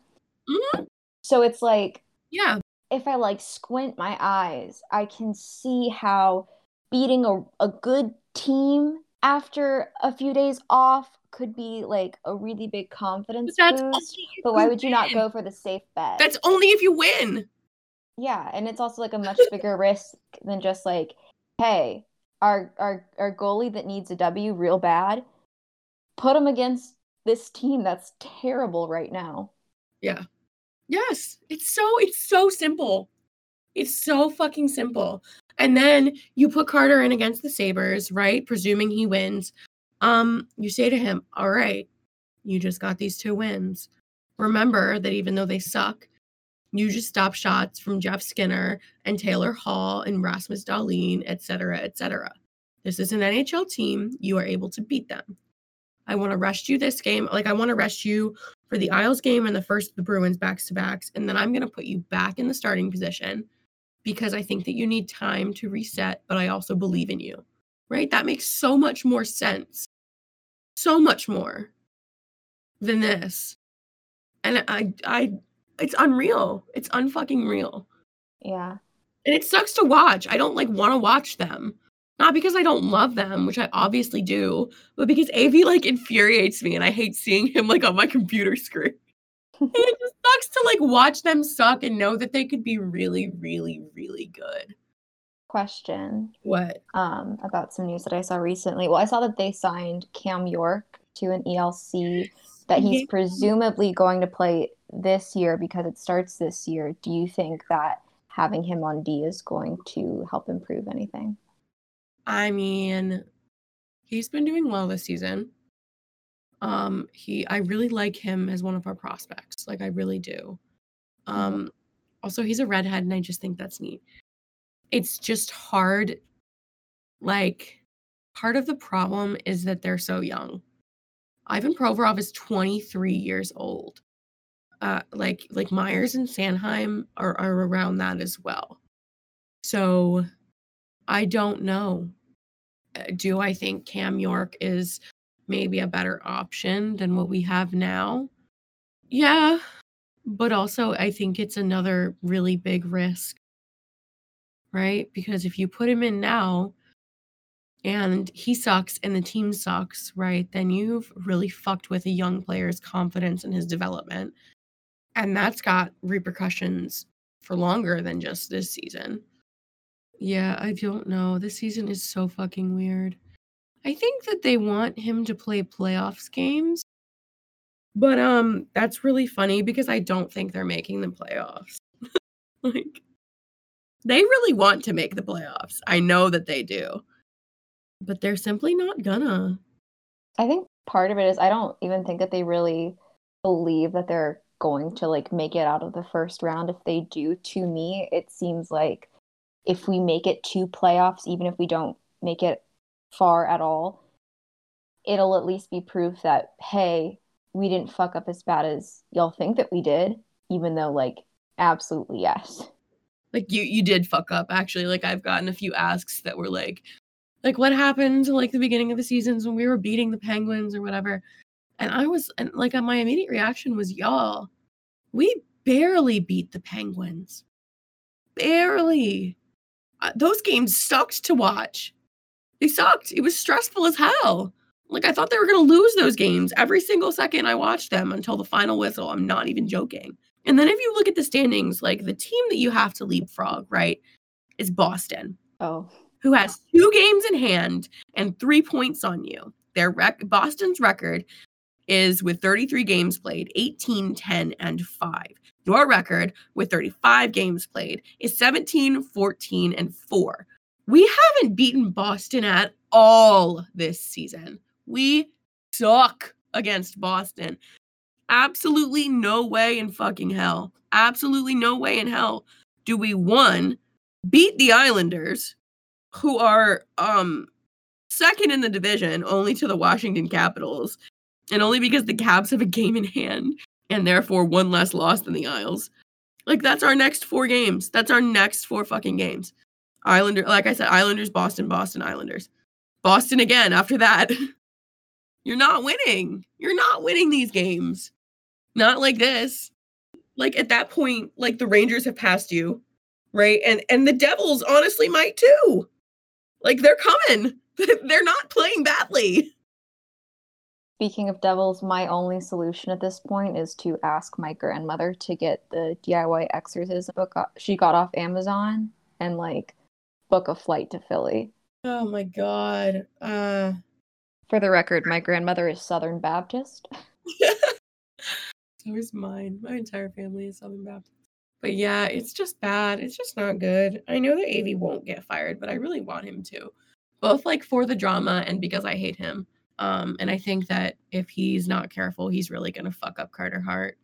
Mm-hmm. So it's like Yeah, if I like squint my eyes, I can see how beating a, a good team after a few days off could be like a really big confidence but boost. But why would you not go for the safe bet? That's only if you win. yeah, and it's also like a much bigger risk than just like, hey, our our our goalie that needs a W real bad, put him against this team that's terrible right now. Yeah. Yes, it's so it's so simple. It's so fucking simple. And then you put Carter in against the Sabres, right? Presuming he wins. Um, you say to him, "All right, you just got these two wins. Remember that even though they suck, you just stop shots from Jeff Skinner and Taylor Hall and Rasmus Dahlin, et cetera, et cetera. This is an NHL team. You are able to beat them. I want to rest you this game. Like I want to rest you for the Isles game and the first the Bruins backs to backs, and then I'm going to put you back in the starting position because I think that you need time to reset, but I also believe in you. Right? That makes so much more sense. So much more than this. And I I it's unreal. It's unfucking real. Yeah. And it sucks to watch. I don't like want to watch them. Not because I don't love them, which I obviously do, but because AV like infuriates me and I hate seeing him like on my computer screen. And it just sucks to like watch them suck and know that they could be really, really, really good. Question. What? um, about some news that I saw recently. Well, I saw that they signed Cam York to an ELC that he's Yeah. presumably going to play this year because it starts this year. Do you think that having him on D is going to help improve anything? I mean, he's been doing well this season. Um, he I really like him as one of our prospects. Like I really do. Um, also he's a redhead and I just think that's neat. It's just hard like part of the problem is that they're so young. Ivan Provorov is 23 years old. Uh like like Myers and Sanheim are, are around that as well. So I don't know. Uh, Do I think Cam York is maybe a better option than what we have now? Yeah. But also, I think it's another really big risk, right? Because if you put him in now and he sucks and the team sucks, right? Then you've really fucked with a young player's confidence and his development. And that's got repercussions for longer than just this season. Yeah, I don't know. This season is so fucking weird. I think that they want him to play playoffs games. But um that's really funny because I don't think they're making the playoffs. like they really want to make the playoffs. I know that they do. But they're simply not gonna. I think part of it is I don't even think that they really believe that they're going to like make it out of the first round. If they do, to me, it seems like if we make it to playoffs, even if we don't make it far at all, it'll at least be proof that, hey, we didn't fuck up as bad as y'all think that we did, even though, like, absolutely yes. Like you you did fuck up actually. Like I've gotten a few asks that were like like what happened like the beginning of the seasons when we were beating the Penguins or whatever. And I was and like my immediate reaction was y'all, we barely beat the Penguins. Barely. Uh, those games sucked to watch. They sucked. It was stressful as hell. Like I thought they were going to lose those games every single second I watched them until the final whistle. I'm not even joking. And then if you look at the standings, like the team that you have to leapfrog, right, is Boston, Oh, who has two games in hand and three points on you. Their rec- Boston's record is with 33 games played, 18, 10, and 5. Your record with 35 games played is 17, 14, and 4. We haven't beaten Boston at all this season. We suck against Boston. Absolutely no way in fucking hell. Absolutely no way in hell do we one beat the Islanders, who are um second in the division only to the Washington Capitals, and only because the Caps have a game in hand and therefore one less loss than the Isles. Like that's our next four games. That's our next four fucking games. Islander, like I said, Islanders, Boston, Boston, Islanders. Boston again after that. You're not winning. You're not winning these games. Not like this. Like at that point, like the Rangers have passed you, right? And and the Devils honestly might too. Like they're coming. they're not playing badly. Speaking of devils, my only solution at this point is to ask my grandmother to get the DIY exorcism book she got off Amazon and like book a flight to Philly. Oh my god. Uh for the record, my grandmother is Southern Baptist. so is mine. My entire family is Southern Baptist. But yeah, it's just bad. It's just not good. I know that Avy won't get fired, but I really want him to. Both like for the drama and because I hate him. Um, and I think that if he's not careful, he's really gonna fuck up Carter Hart.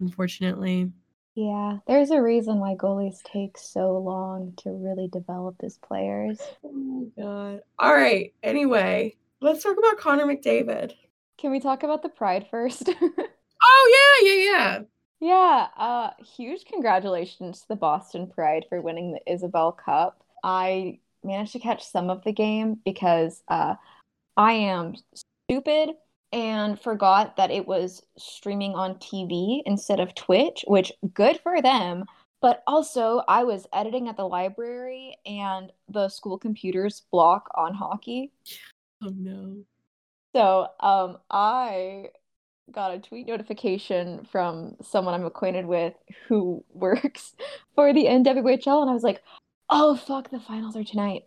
Unfortunately. Yeah, there's a reason why goalies take so long to really develop as players. Oh my god. All right. Anyway, let's talk about Connor McDavid. Can we talk about the pride first? oh yeah, yeah, yeah. Yeah, uh huge congratulations to the Boston Pride for winning the Isobel Cup. I managed to catch some of the game because uh I am stupid and forgot that it was streaming on TV instead of Twitch, which good for them. But also, I was editing at the library and the school computers block on hockey. Oh no. So, um, I got a tweet notification from someone I'm acquainted with who works for the NWHL, and I was like, "Oh fuck, the finals are tonight."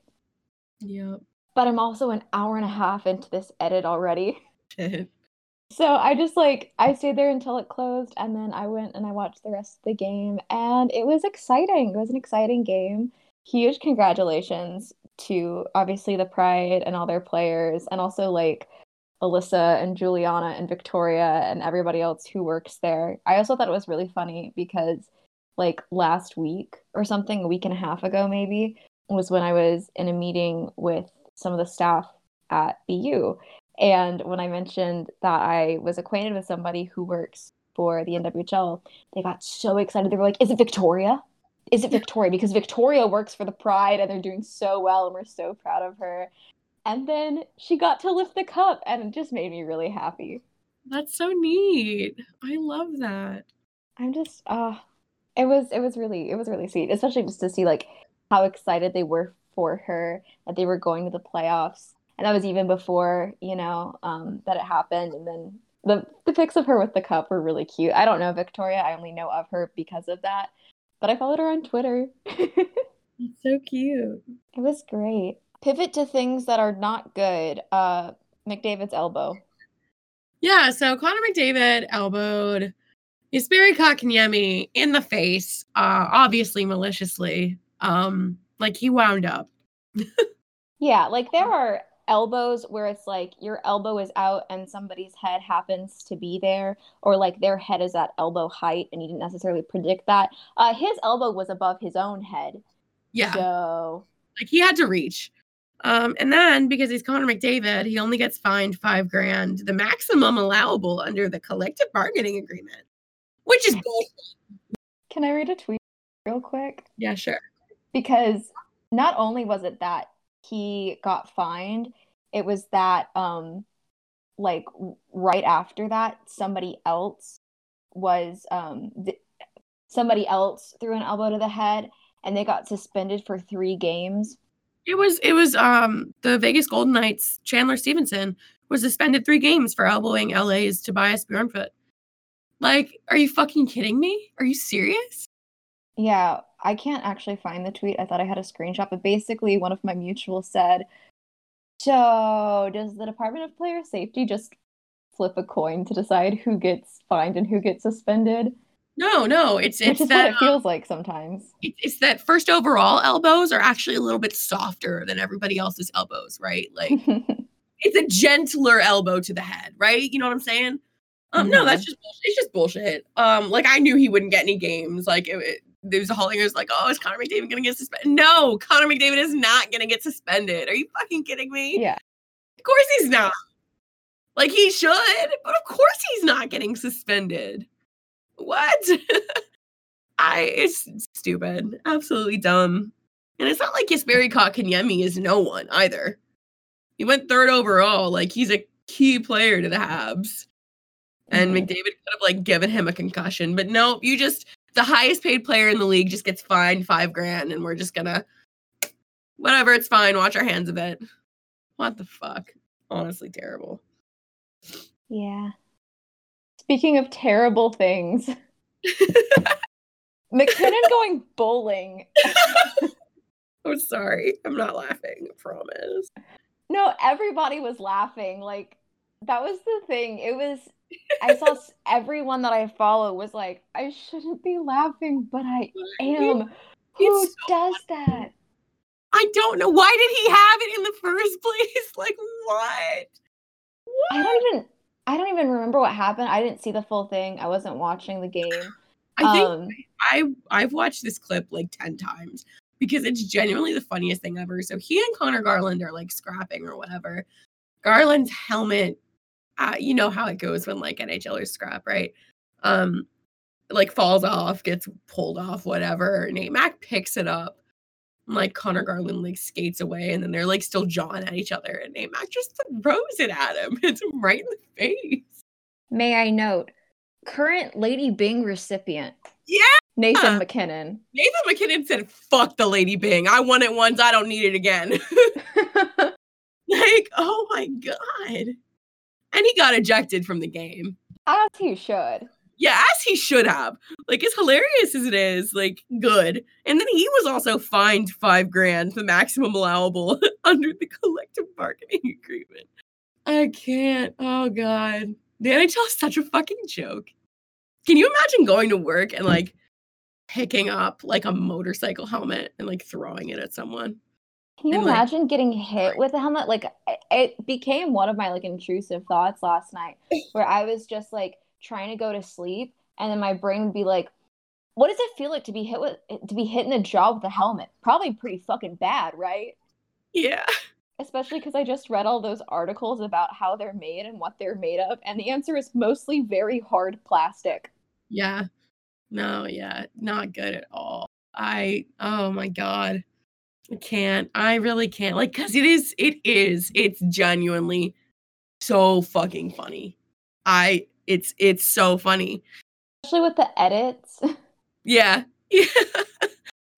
Yep. But I'm also an hour and a half into this edit already. so I just like I stayed there until it closed, and then I went and I watched the rest of the game, and it was exciting. It was an exciting game. Huge congratulations to obviously the Pride and all their players, and also like Alyssa and Juliana and Victoria and everybody else who works there. I also thought it was really funny because like last week or something, a week and a half ago maybe, was when I was in a meeting with some of the staff at BU. And when I mentioned that I was acquainted with somebody who works for the NWHL, they got so excited. They were like, Is it Victoria? Is it Victoria? Because Victoria works for the Pride and they're doing so well and we're so proud of her and then she got to lift the cup and it just made me really happy that's so neat i love that i'm just uh it was it was really it was really sweet especially just to see like how excited they were for her that they were going to the playoffs. And that was even before you know um that it happened. And then the the pics of her with the cup were really cute. I don't know victoria. I only know of her because of that. But i followed her on twitter. It's so cute. It was great. Pivot to things that are not good. Uh, McDavid's elbow. Yeah, so Connor McDavid elbowed Jesperi Kotkaniemi in the face, uh, obviously maliciously. Um, like he wound up. yeah, like there are elbows where it's like your elbow is out and somebody's head happens to be there, or like their head is at elbow height and you didn't necessarily predict that. Uh, his elbow was above his own head. Yeah. So like he had to reach. Um, and then because he's Connor McDavid, he only gets fined five grand, the maximum allowable under the collective bargaining agreement, which is bullshit. Can I read a tweet real quick? Yeah, sure. Because not only was it that he got fined, it was that um like right after that somebody else was um th- somebody else threw an elbow to the head and they got suspended for 3 games it was it was um the Vegas Golden Knights Chandler Stephenson was suspended three games for elbowing LA's Tobias Bjornfot. Like, are you fucking kidding me? Are you serious? Yeah, I can't actually find the tweet. I thought I had a screenshot, but basically one of my mutuals said, So does the Department of Player Safety just flip a coin to decide who gets fined and who gets suspended? No, no, it's it's Which is that, what it feels like sometimes. It's that first overall elbows are actually a little bit softer than everybody else's elbows, right? Like it's a gentler elbow to the head, right? You know what I'm saying? Um, no, that's Mhm. just bullshit. It's just bullshit. Um, like I knew he wouldn't get any games. Like it, it, there was a whole thing. It was like, oh, is Connor McDavid gonna get suspended? No, Connor McDavid is not gonna get suspended. Are you fucking kidding me? Yeah. Of course he's not. Like he should, but of course he's not getting suspended. What? I it's stupid. Absolutely dumb. And it's not like Jesperi Kotkaniemi is no one either. He went third overall. Like he's a key player to the Habs. And Mhm. McDavid could have like given him a concussion, but no, you just the highest paid player in the league just gets fined five grand, and we're just gonna whatever. It's fine. Wash our hands of it. What the fuck? Honestly, terrible. Yeah. Speaking of terrible things, MacKinnon going bowling. I'm sorry. I'm not laughing. I promise. No, everybody was laughing. Like that was the thing. It was I saw everyone that I follow was like, I shouldn't be laughing, but I am. Who so does that? I don't know. Why did he have it in the first place? Like what? I don't even I don't even remember what happened. I didn't see the full thing. I wasn't watching the game. I think um I I've watched this clip like 10 times because it's genuinely the funniest thing ever. So he and Conor Garland are like scrapping or whatever. Garland's helmet, uh, you know how it goes when like NHLers scrap, right? Um, like falls off, gets pulled off, whatever. Nate Mac picks it up. and, Like Conor Garland like skates away, and then they're like still jawing at each other, and Nate Mac just throws it at him. It's right in the face. may I note, current Lady Byng recipient. Yeah. Nathan MacKinnon. Nathan MacKinnon said, "Fuck the Lady Byng. I won it once. I don't need it again." like, oh my god. And he got ejected from the game. As he should. Yeah, as he should have. Like, as hilarious as it is, like, good. And then he was also fined five grand, the maximum allowable under the collective bargaining agreement. I can't. Oh god. The NHL is such a fucking joke. Can you imagine going to work and like picking up like a motorcycle helmet and like throwing it at someone? Can you And, like- imagine getting hit with a helmet? Like it- it became one of my like intrusive thoughts last night where I was just like trying to go to sleep and then my brain would be like, what does it feel like to be hit with to be hit in the jaw with a helmet? Probably pretty fucking bad, right? Yeah. Especially because I just read all those articles about how they're made and what they're made of, and the answer is mostly very hard plastic. Yeah. No, yeah, not good at all. I oh my god. I can't. I really can't. Like cuz it is it is it's genuinely so fucking funny. I it's it's so funny. Especially with the edits. Yeah. Yeah.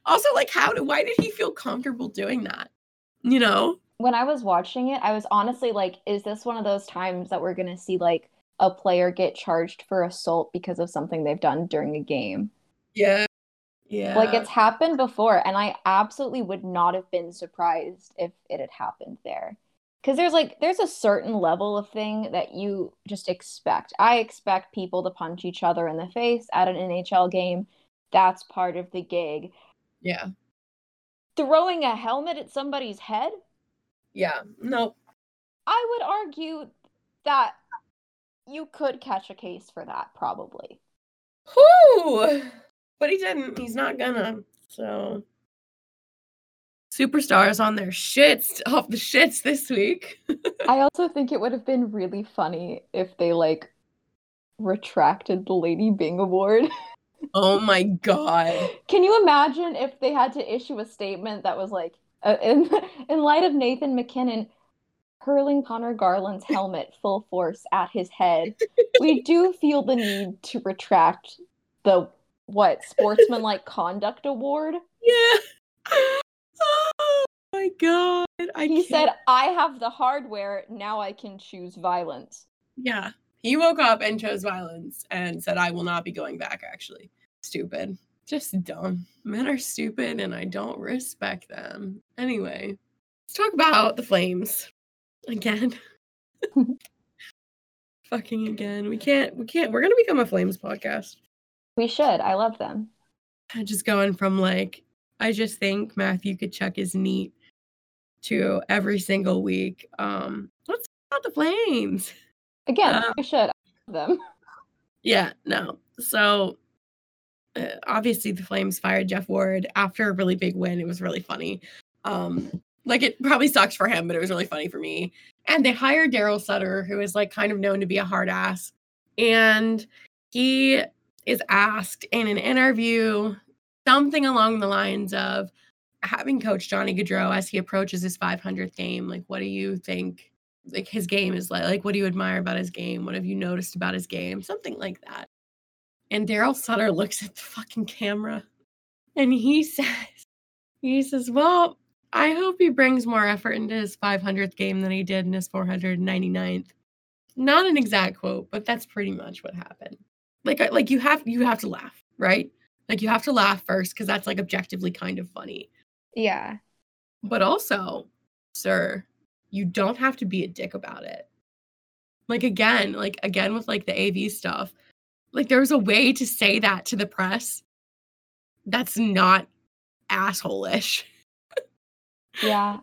also like how do why did he feel comfortable doing that? You know? when I was watching it, I was honestly like, is this one of those times that we're going to see like a player get charged for assault because of something they've done during a game? Yeah. Yeah. Like it's happened before, and I absolutely would not have been surprised if it had happened there. Because there's like, there's a certain level of thing that you just expect. I expect people to punch each other in the face at an NHL game. That's part of the gig. yeah. Throwing a helmet at somebody's head? Yeah. No. I would argue that you could catch a case for that, probably. Whoo! But he didn't. He's not gonna. So superstars on their shits off the shits this week. I also think it would have been really funny if they like retracted the Lady Byng award. oh my god. Can you imagine if they had to issue a statement that was like, uh, in in light of Nathan MacKinnon hurling Conor Garland's helmet full force at his head, we do feel the need to retract the what sportsmanlike conduct award. Yeah. Oh my god. I He can't. said, I have the hardware, now I can choose violence. Yeah. He woke up and chose violence and said, I will not be going back, actually. Stupid. Just dumb. Men are stupid and I don't respect them. Anyway, let's talk about the flames again. Fucking again. We can't, we can't, we're gonna become a flames podcast. We should. I love them. Just going from like, I just think Matthew Tkachuk his neat to every single week. Um, let's talk about the flames. Again, Um, we should. I love them. Yeah, no. So uh, obviously the Flames fired Geoff Ward after a really big win. It was really funny. Um, like it probably sucks for him, but it was really funny for me. And they hired Daryl Sutter, who is like kind of known to be a hard ass. And he is asked in an interview something along the lines of having coached Johnny Gaudreau as he approaches his 500th game, like, what do you think like his game is like? Like, what do you admire about his game? What have you noticed about his game? Something like that. And Daryl Sutter looks at the fucking camera and he says, he says, well, I hope he brings more effort into his 500th game than he did in his 499th. Not an exact quote, but that's pretty much what happened. Like, like you have you have to laugh, right? Like you have to laugh first because that's like objectively kind of funny. Yeah. But also, sir, you don't have to be a dick about it. Like again, like again with like the AV stuff, like there's a way to say that to the press that's not assholeish. yeah.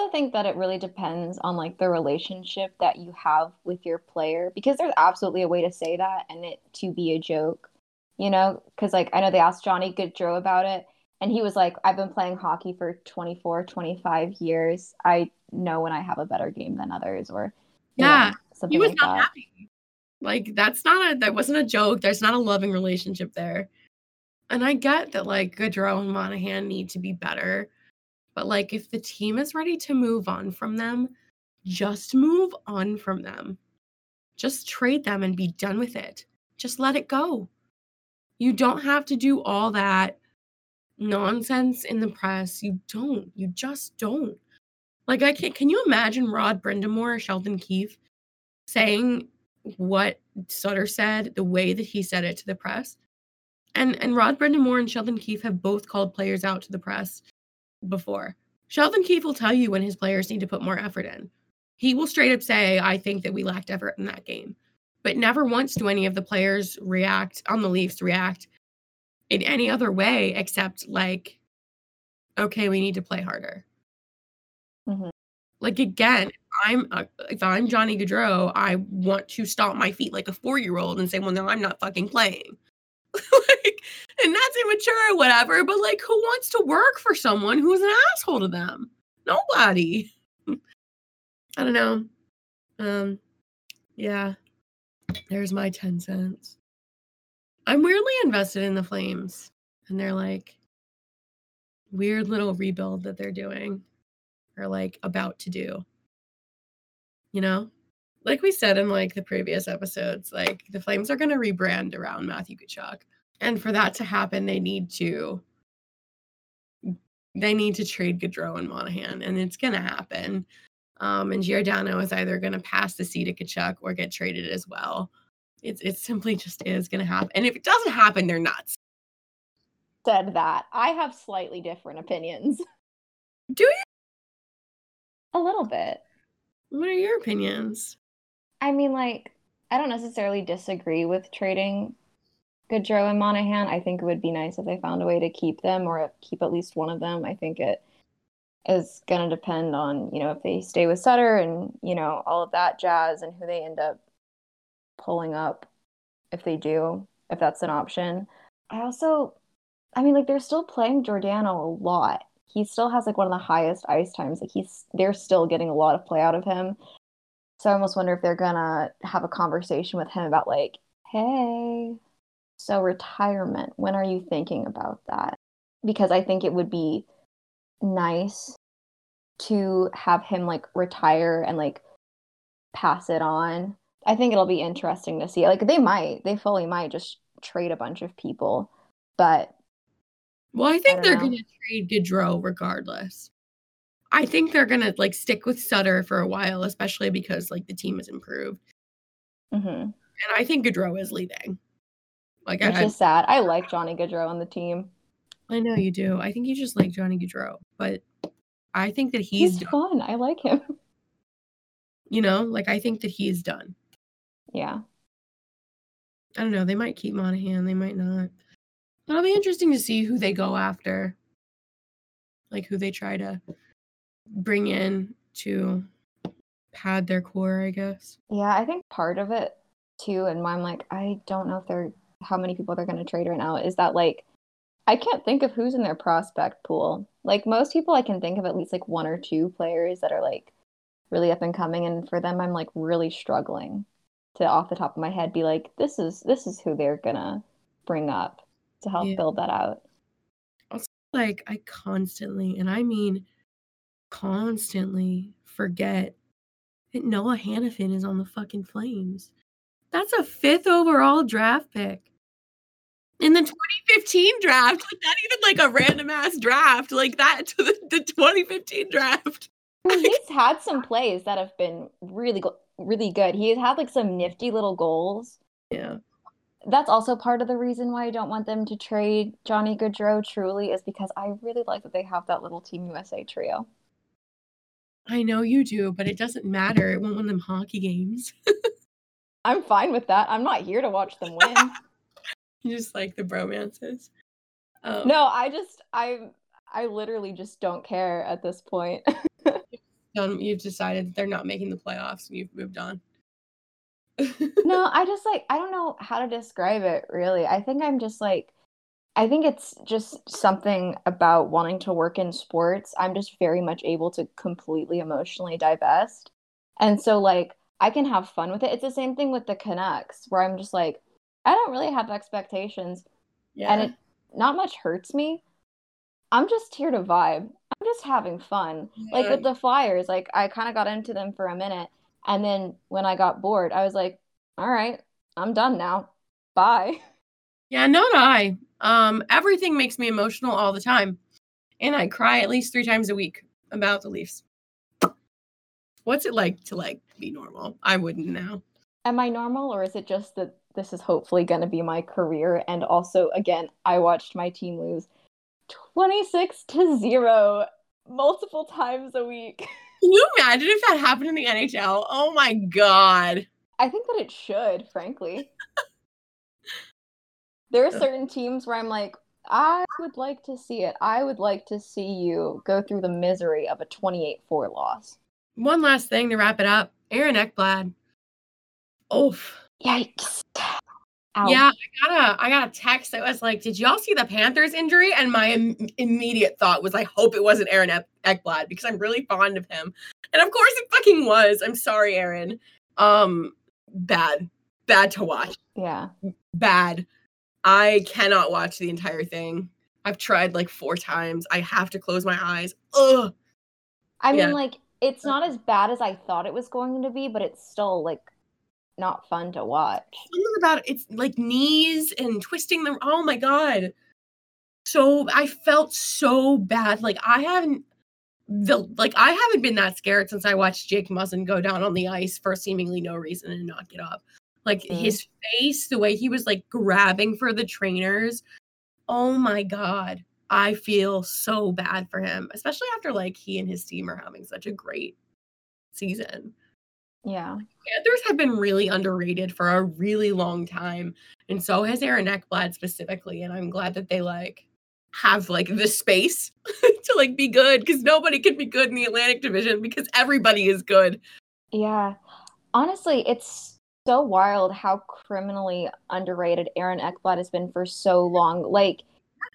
I also think that it really depends on like the relationship that you have with your player because there's absolutely a way to say that and it to be a joke, you know? Because like I know they asked Johnny Gaudreau about it and he was like, I've been playing hockey for 24, 25 years. I know when I have a better game than others or yeah, know, something he was like not that. happy. Like that's not a that wasn't a joke. There's not a loving relationship there. And I get that like Gaudreau and Monahan need to be better. But like if the team is ready to move on from them, just move on from them. Just trade them and be done with it. Just let it go. You don't have to do all that nonsense in the press. You don't. You just don't. Like I can't can you imagine Rod Brind'Amour or Sheldon Keefe saying what Sutter said, the way that he said it to the press. And and Rod Brind'Amour and Sheldon Keefe have both called players out to the press before. Sheldon Keefe will tell you when his players need to put more effort in. He will straight up say, I think that we lacked effort in that game. But never once do any of the players react on the Leafs react in any other way except like, okay, we need to play harder. Mm-hmm. Like again, I'm uh, if I'm Johnny Gaudreau, I want to stomp my feet like a four year old and say, "Well, no, I'm not fucking playing." like, and that's immature or whatever. But like, who wants to work for someone who's an asshole to them? Nobody. I don't know. Um, yeah. There's my ten cents. I'm weirdly invested in the Flames, and they're like weird little rebuild that they're doing or like about to do. You know? Like we said in like the previous episodes, like the Flames are going to rebrand around Matthew Tkachuk. And for that to happen, they need to they need to trade Gaudreau and Monahan, and it's going to happen. Um, and Giordano is either going to pass the seat to Tkachuk or get traded as well. It's it simply just is going to happen. And if it doesn't happen, they're nuts. Said that. I have slightly different opinions. Do you? A little bit. What are your opinions? I mean, like, I don't necessarily disagree with trading Gaudreau and Monahan. I think it would be nice if they found a way to keep them or keep at least one of them. I think it is going to depend on, you know, if they stay with Sutter and, you know, all of that jazz and who they end up pulling up if they do, if that's an option. I also, I mean, like, they're still playing Giordano a lot he still has like one of the highest ice times. Like he's they're still getting a lot of play out of him. So I almost wonder if they're gonna have a conversation with him about like, hey, so retirement, when are you thinking about that? Because I think it would be nice to have him like retire and like pass it on. I think it'll be interesting to see. Like they might, they fully might just trade a bunch of people, but well, I think I they're going to trade Gaudreau regardless. I think they're going to like stick with Sutter for a while, especially because like the team has improved. Mm-hmm. And I think Gaudreau is leaving. Like, which I, is sad. I like Johnny Gaudreau on the team. I know you do. I think you just like Johnny Gaudreau, but I think that he's, he's fun. I like him. You know, like I think that he's done. Yeah. I don't know. They might keep Monahan. They might not. It'll be interesting to see who they go after, like who they try to bring in to pad their core, I guess. Yeah, I think part of it too, and I'm like, I don't know if they're how many people they're going to trade right now. Is that like I can't think of who's in their prospect pool. Like most people, I can think of at least like one or two players that are like really up and coming, and for them, I'm like really struggling to off the top of my head be like, this is this is who they're gonna bring up to help Yeah. build that out. Also, like I constantly, and I mean constantly, forget that Noah Hanifin is on the fucking Flames. That's a fifth overall draft pick. In the 2015 draft, like not even like a random ass draft, like that to the, the 2015 draft. He's had some plays that have been really go- really good. He's had like some nifty little goals. Yeah. That's also part of the reason why I don't want them to trade Johnny Gaudreau. Truly, is because I really like that they have that little Team USA trio. I know you do, but it doesn't matter. It won't win them hockey games. I'm fine with that. I'm not here to watch them win. You just like the bromances. Um, no, I just I I literally just don't care at this point. you've decided they're not making the playoffs and you've moved on. no, I just like I don't know how to describe it really. I think I'm just like I think it's just something about wanting to work in sports. I'm just very much able to completely emotionally divest. And so like I can have fun with it. It's the same thing with the Canucks where I'm just like I don't really have expectations yeah. and it not much hurts me. I'm just here to vibe. I'm just having fun. Like with the Flyers, like I kind of got into them for a minute, and then when I got bored, I was like, "All right, I'm done now. Bye." Yeah, not I. Um, everything makes me emotional all the time, and I cry at least three times a week about the Leafs. What's it like to like be normal? I wouldn't now. Am I normal, or is it just that this is hopefully going to be my career? And also, again, I watched my team lose 26 to zero multiple times a week. Can you imagine if that happened in the NHL? Oh my god. I think that it should, frankly. there are certain teams where I'm like, I would like to see it. I would like to see you go through the misery of a 28 4 loss. One last thing to wrap it up. Aaron Ekblad. Oof. Yikes. Ow. Yeah, I got a I got a text that was like, "Did y'all see the Panthers injury?" And my Im- immediate thought was, "I hope it wasn't Aaron Ek- Ekblad because I'm really fond of him." And of course, it fucking was. I'm sorry, Aaron. Um, bad, bad to watch. Yeah. Bad. I cannot watch the entire thing. I've tried like four times. I have to close my eyes. Ugh. I mean, Yeah. like, it's not as bad as I thought it was going to be, but it's still, like, not fun to watch. something about it, it's like knees and twisting them. Oh my god. So I felt so bad. Like I haven't the like I haven't been that scared since I watched Jake Muzzin go down on the ice for seemingly no reason and not get up. Like Mm. his face, the way he was like grabbing for the trainers. Oh my god. I feel so bad for him, especially after like he and his team are having such a great season. Yeah. Panthers have been really underrated for a really long time, and so has Aaron Ekblad specifically. And I'm glad that they like have like the space to like be good because nobody can be good in the Atlantic Division because everybody is good. Yeah. Honestly, it's so wild how criminally underrated Aaron Ekblad has been for so long. Like,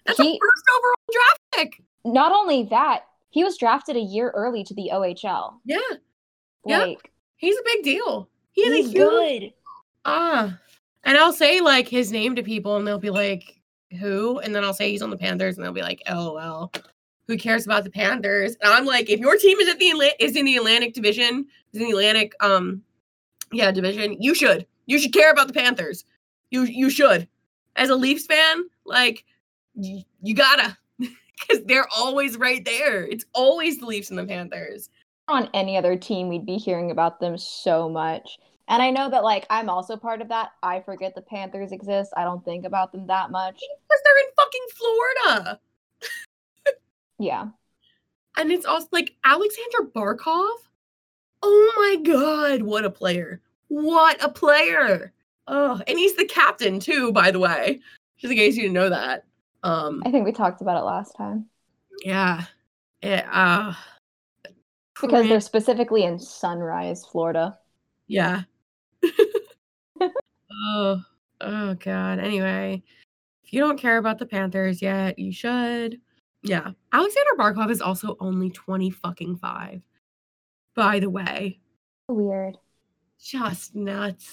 That's he, first overall draft pick. not only that, he was drafted a year early to the OHL. Yeah, Yep. Like, he's a big deal. He a he's good. ah. And I'll say like his name to people, and they'll be like, "Who?" And then I'll say he's on the Panthers, and they'll be like, "LOL." Who cares about the Panthers? And I'm like, if your team is at the Atla- is in the Atlantic Division, is in the Atlantic, um, yeah, division, you should. You should care about the Panthers. You you should. As a Leafs fan, like, y- you gotta, because they're always right there. It's always the Leafs and the Panthers. On any other team, we'd be hearing about them so much. And I know that, like, I'm also part of that. I forget the Panthers exist. I don't think about them that much. Because they're in fucking Florida. Yeah. And it's also like Alexander Barkov. Oh my god, what a player. What a player. Oh, and he's the captain too, by the way. Just in case you didn't know that. Um I think we talked about it last time. yeah. Yeah. Uh Because they're specifically in Sunrise, Florida. yeah. Oh, oh god. Anyway, if you don't care about the Panthers yet, you should. Yeah. Alexander Barkov is also only 20 fucking 5. By the way. Weird. Just nuts.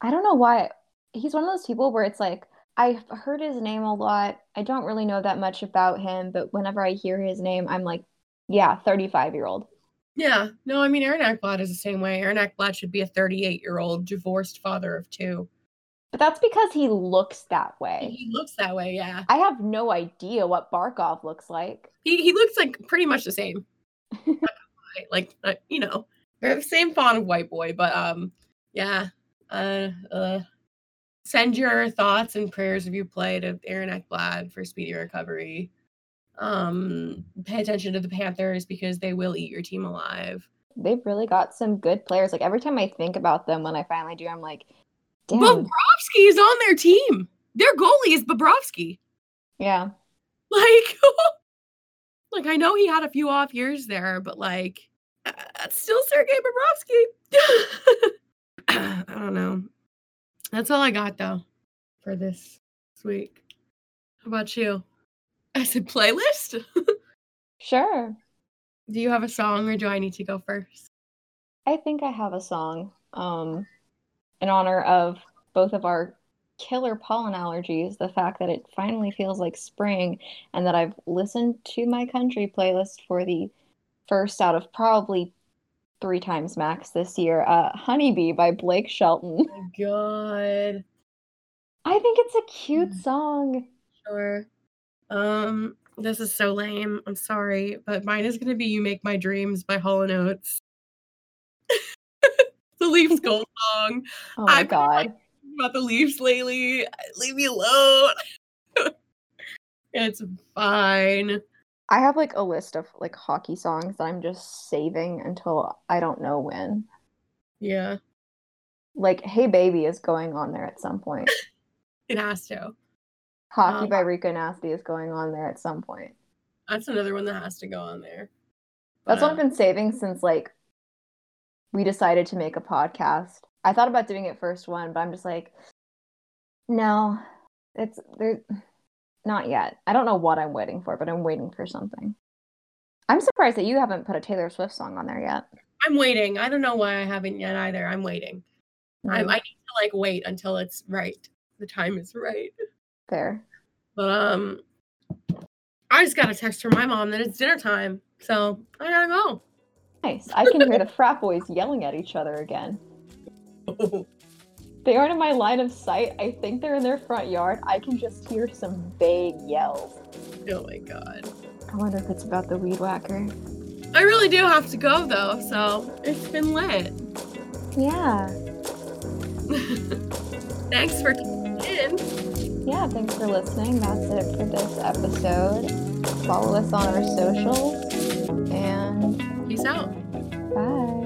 I don't know why. He's one of those people where it's like, I've heard his name a lot. I don't really know that much about him, but whenever I hear his name, I'm like, yeah, 35 year old. Yeah. No, I mean, Aaron Ekblad is the same way. Aaron Ekblad should be a 38 year old divorced father of two. But that's because he looks that way. He looks that way, yeah. I have no idea what Barkov looks like. He, he looks like pretty much the same. like, uh, you know, they're the same font of white boy, but um, yeah. Uh, uh, send your thoughts and prayers if you play to Aaron Ekblad for speedy recovery. Um, pay attention to the Panthers because they will eat your team alive. They've really got some good players. Like every time I think about them, when I finally do, I'm like, damn. Bobrovsky is on their team. Their goalie is Bobrovsky. Yeah. Like, like I know he had a few off years there, but like, that's still Sergei Bobrovsky. I don't know. That's all I got though for this week. How about you? I said playlist. sure. Do you have a song or do I need to go first? I think I have a song. Um in honor of both of our killer pollen allergies, the fact that it finally feels like spring and that I've listened to my country playlist for the first out of probably three times max this year. Uh, Honeybee by Blake Shelton. Oh my god. I think it's a cute mm. song. Sure. Um, this is so lame. I'm sorry, but mine is gonna be "You Make My Dreams" by Hall and Oates. the Leafs goal song. Oh my I've god! About the Leafs lately. Leave me alone. it's fine. I have like a list of like hockey songs that I'm just saving until I don't know when. Yeah. Like Hey Baby is going on there at some point. it has to. Hockey um, by Rico Nasty is going on there at some point. That's another one that has to go on there. That's what I've been saving since like we decided to make a podcast. I thought about doing it first one, but I'm just like, no, it's there not yet. I don't know what I'm waiting for, but I'm waiting for something. I'm surprised that you haven't put a Taylor Swift song on there yet. I'm waiting. I don't know why I haven't yet either. I'm waiting. Mm-hmm. I, I need to like wait until it's right. The time is right. Fair. But um I just got a text from my mom that it's dinner time. So I gotta go. Nice. I can hear the frat boys yelling at each other again. They aren't in my line of sight. I think they're in their front yard. I can just hear some vague yells. Oh my god. I wonder if it's about the weed whacker. I really do have to go though, so it's been lit. Yeah. thanks for tuning in. Yeah, thanks for listening. That's it for this episode. Follow us on our socials and peace out. Bye.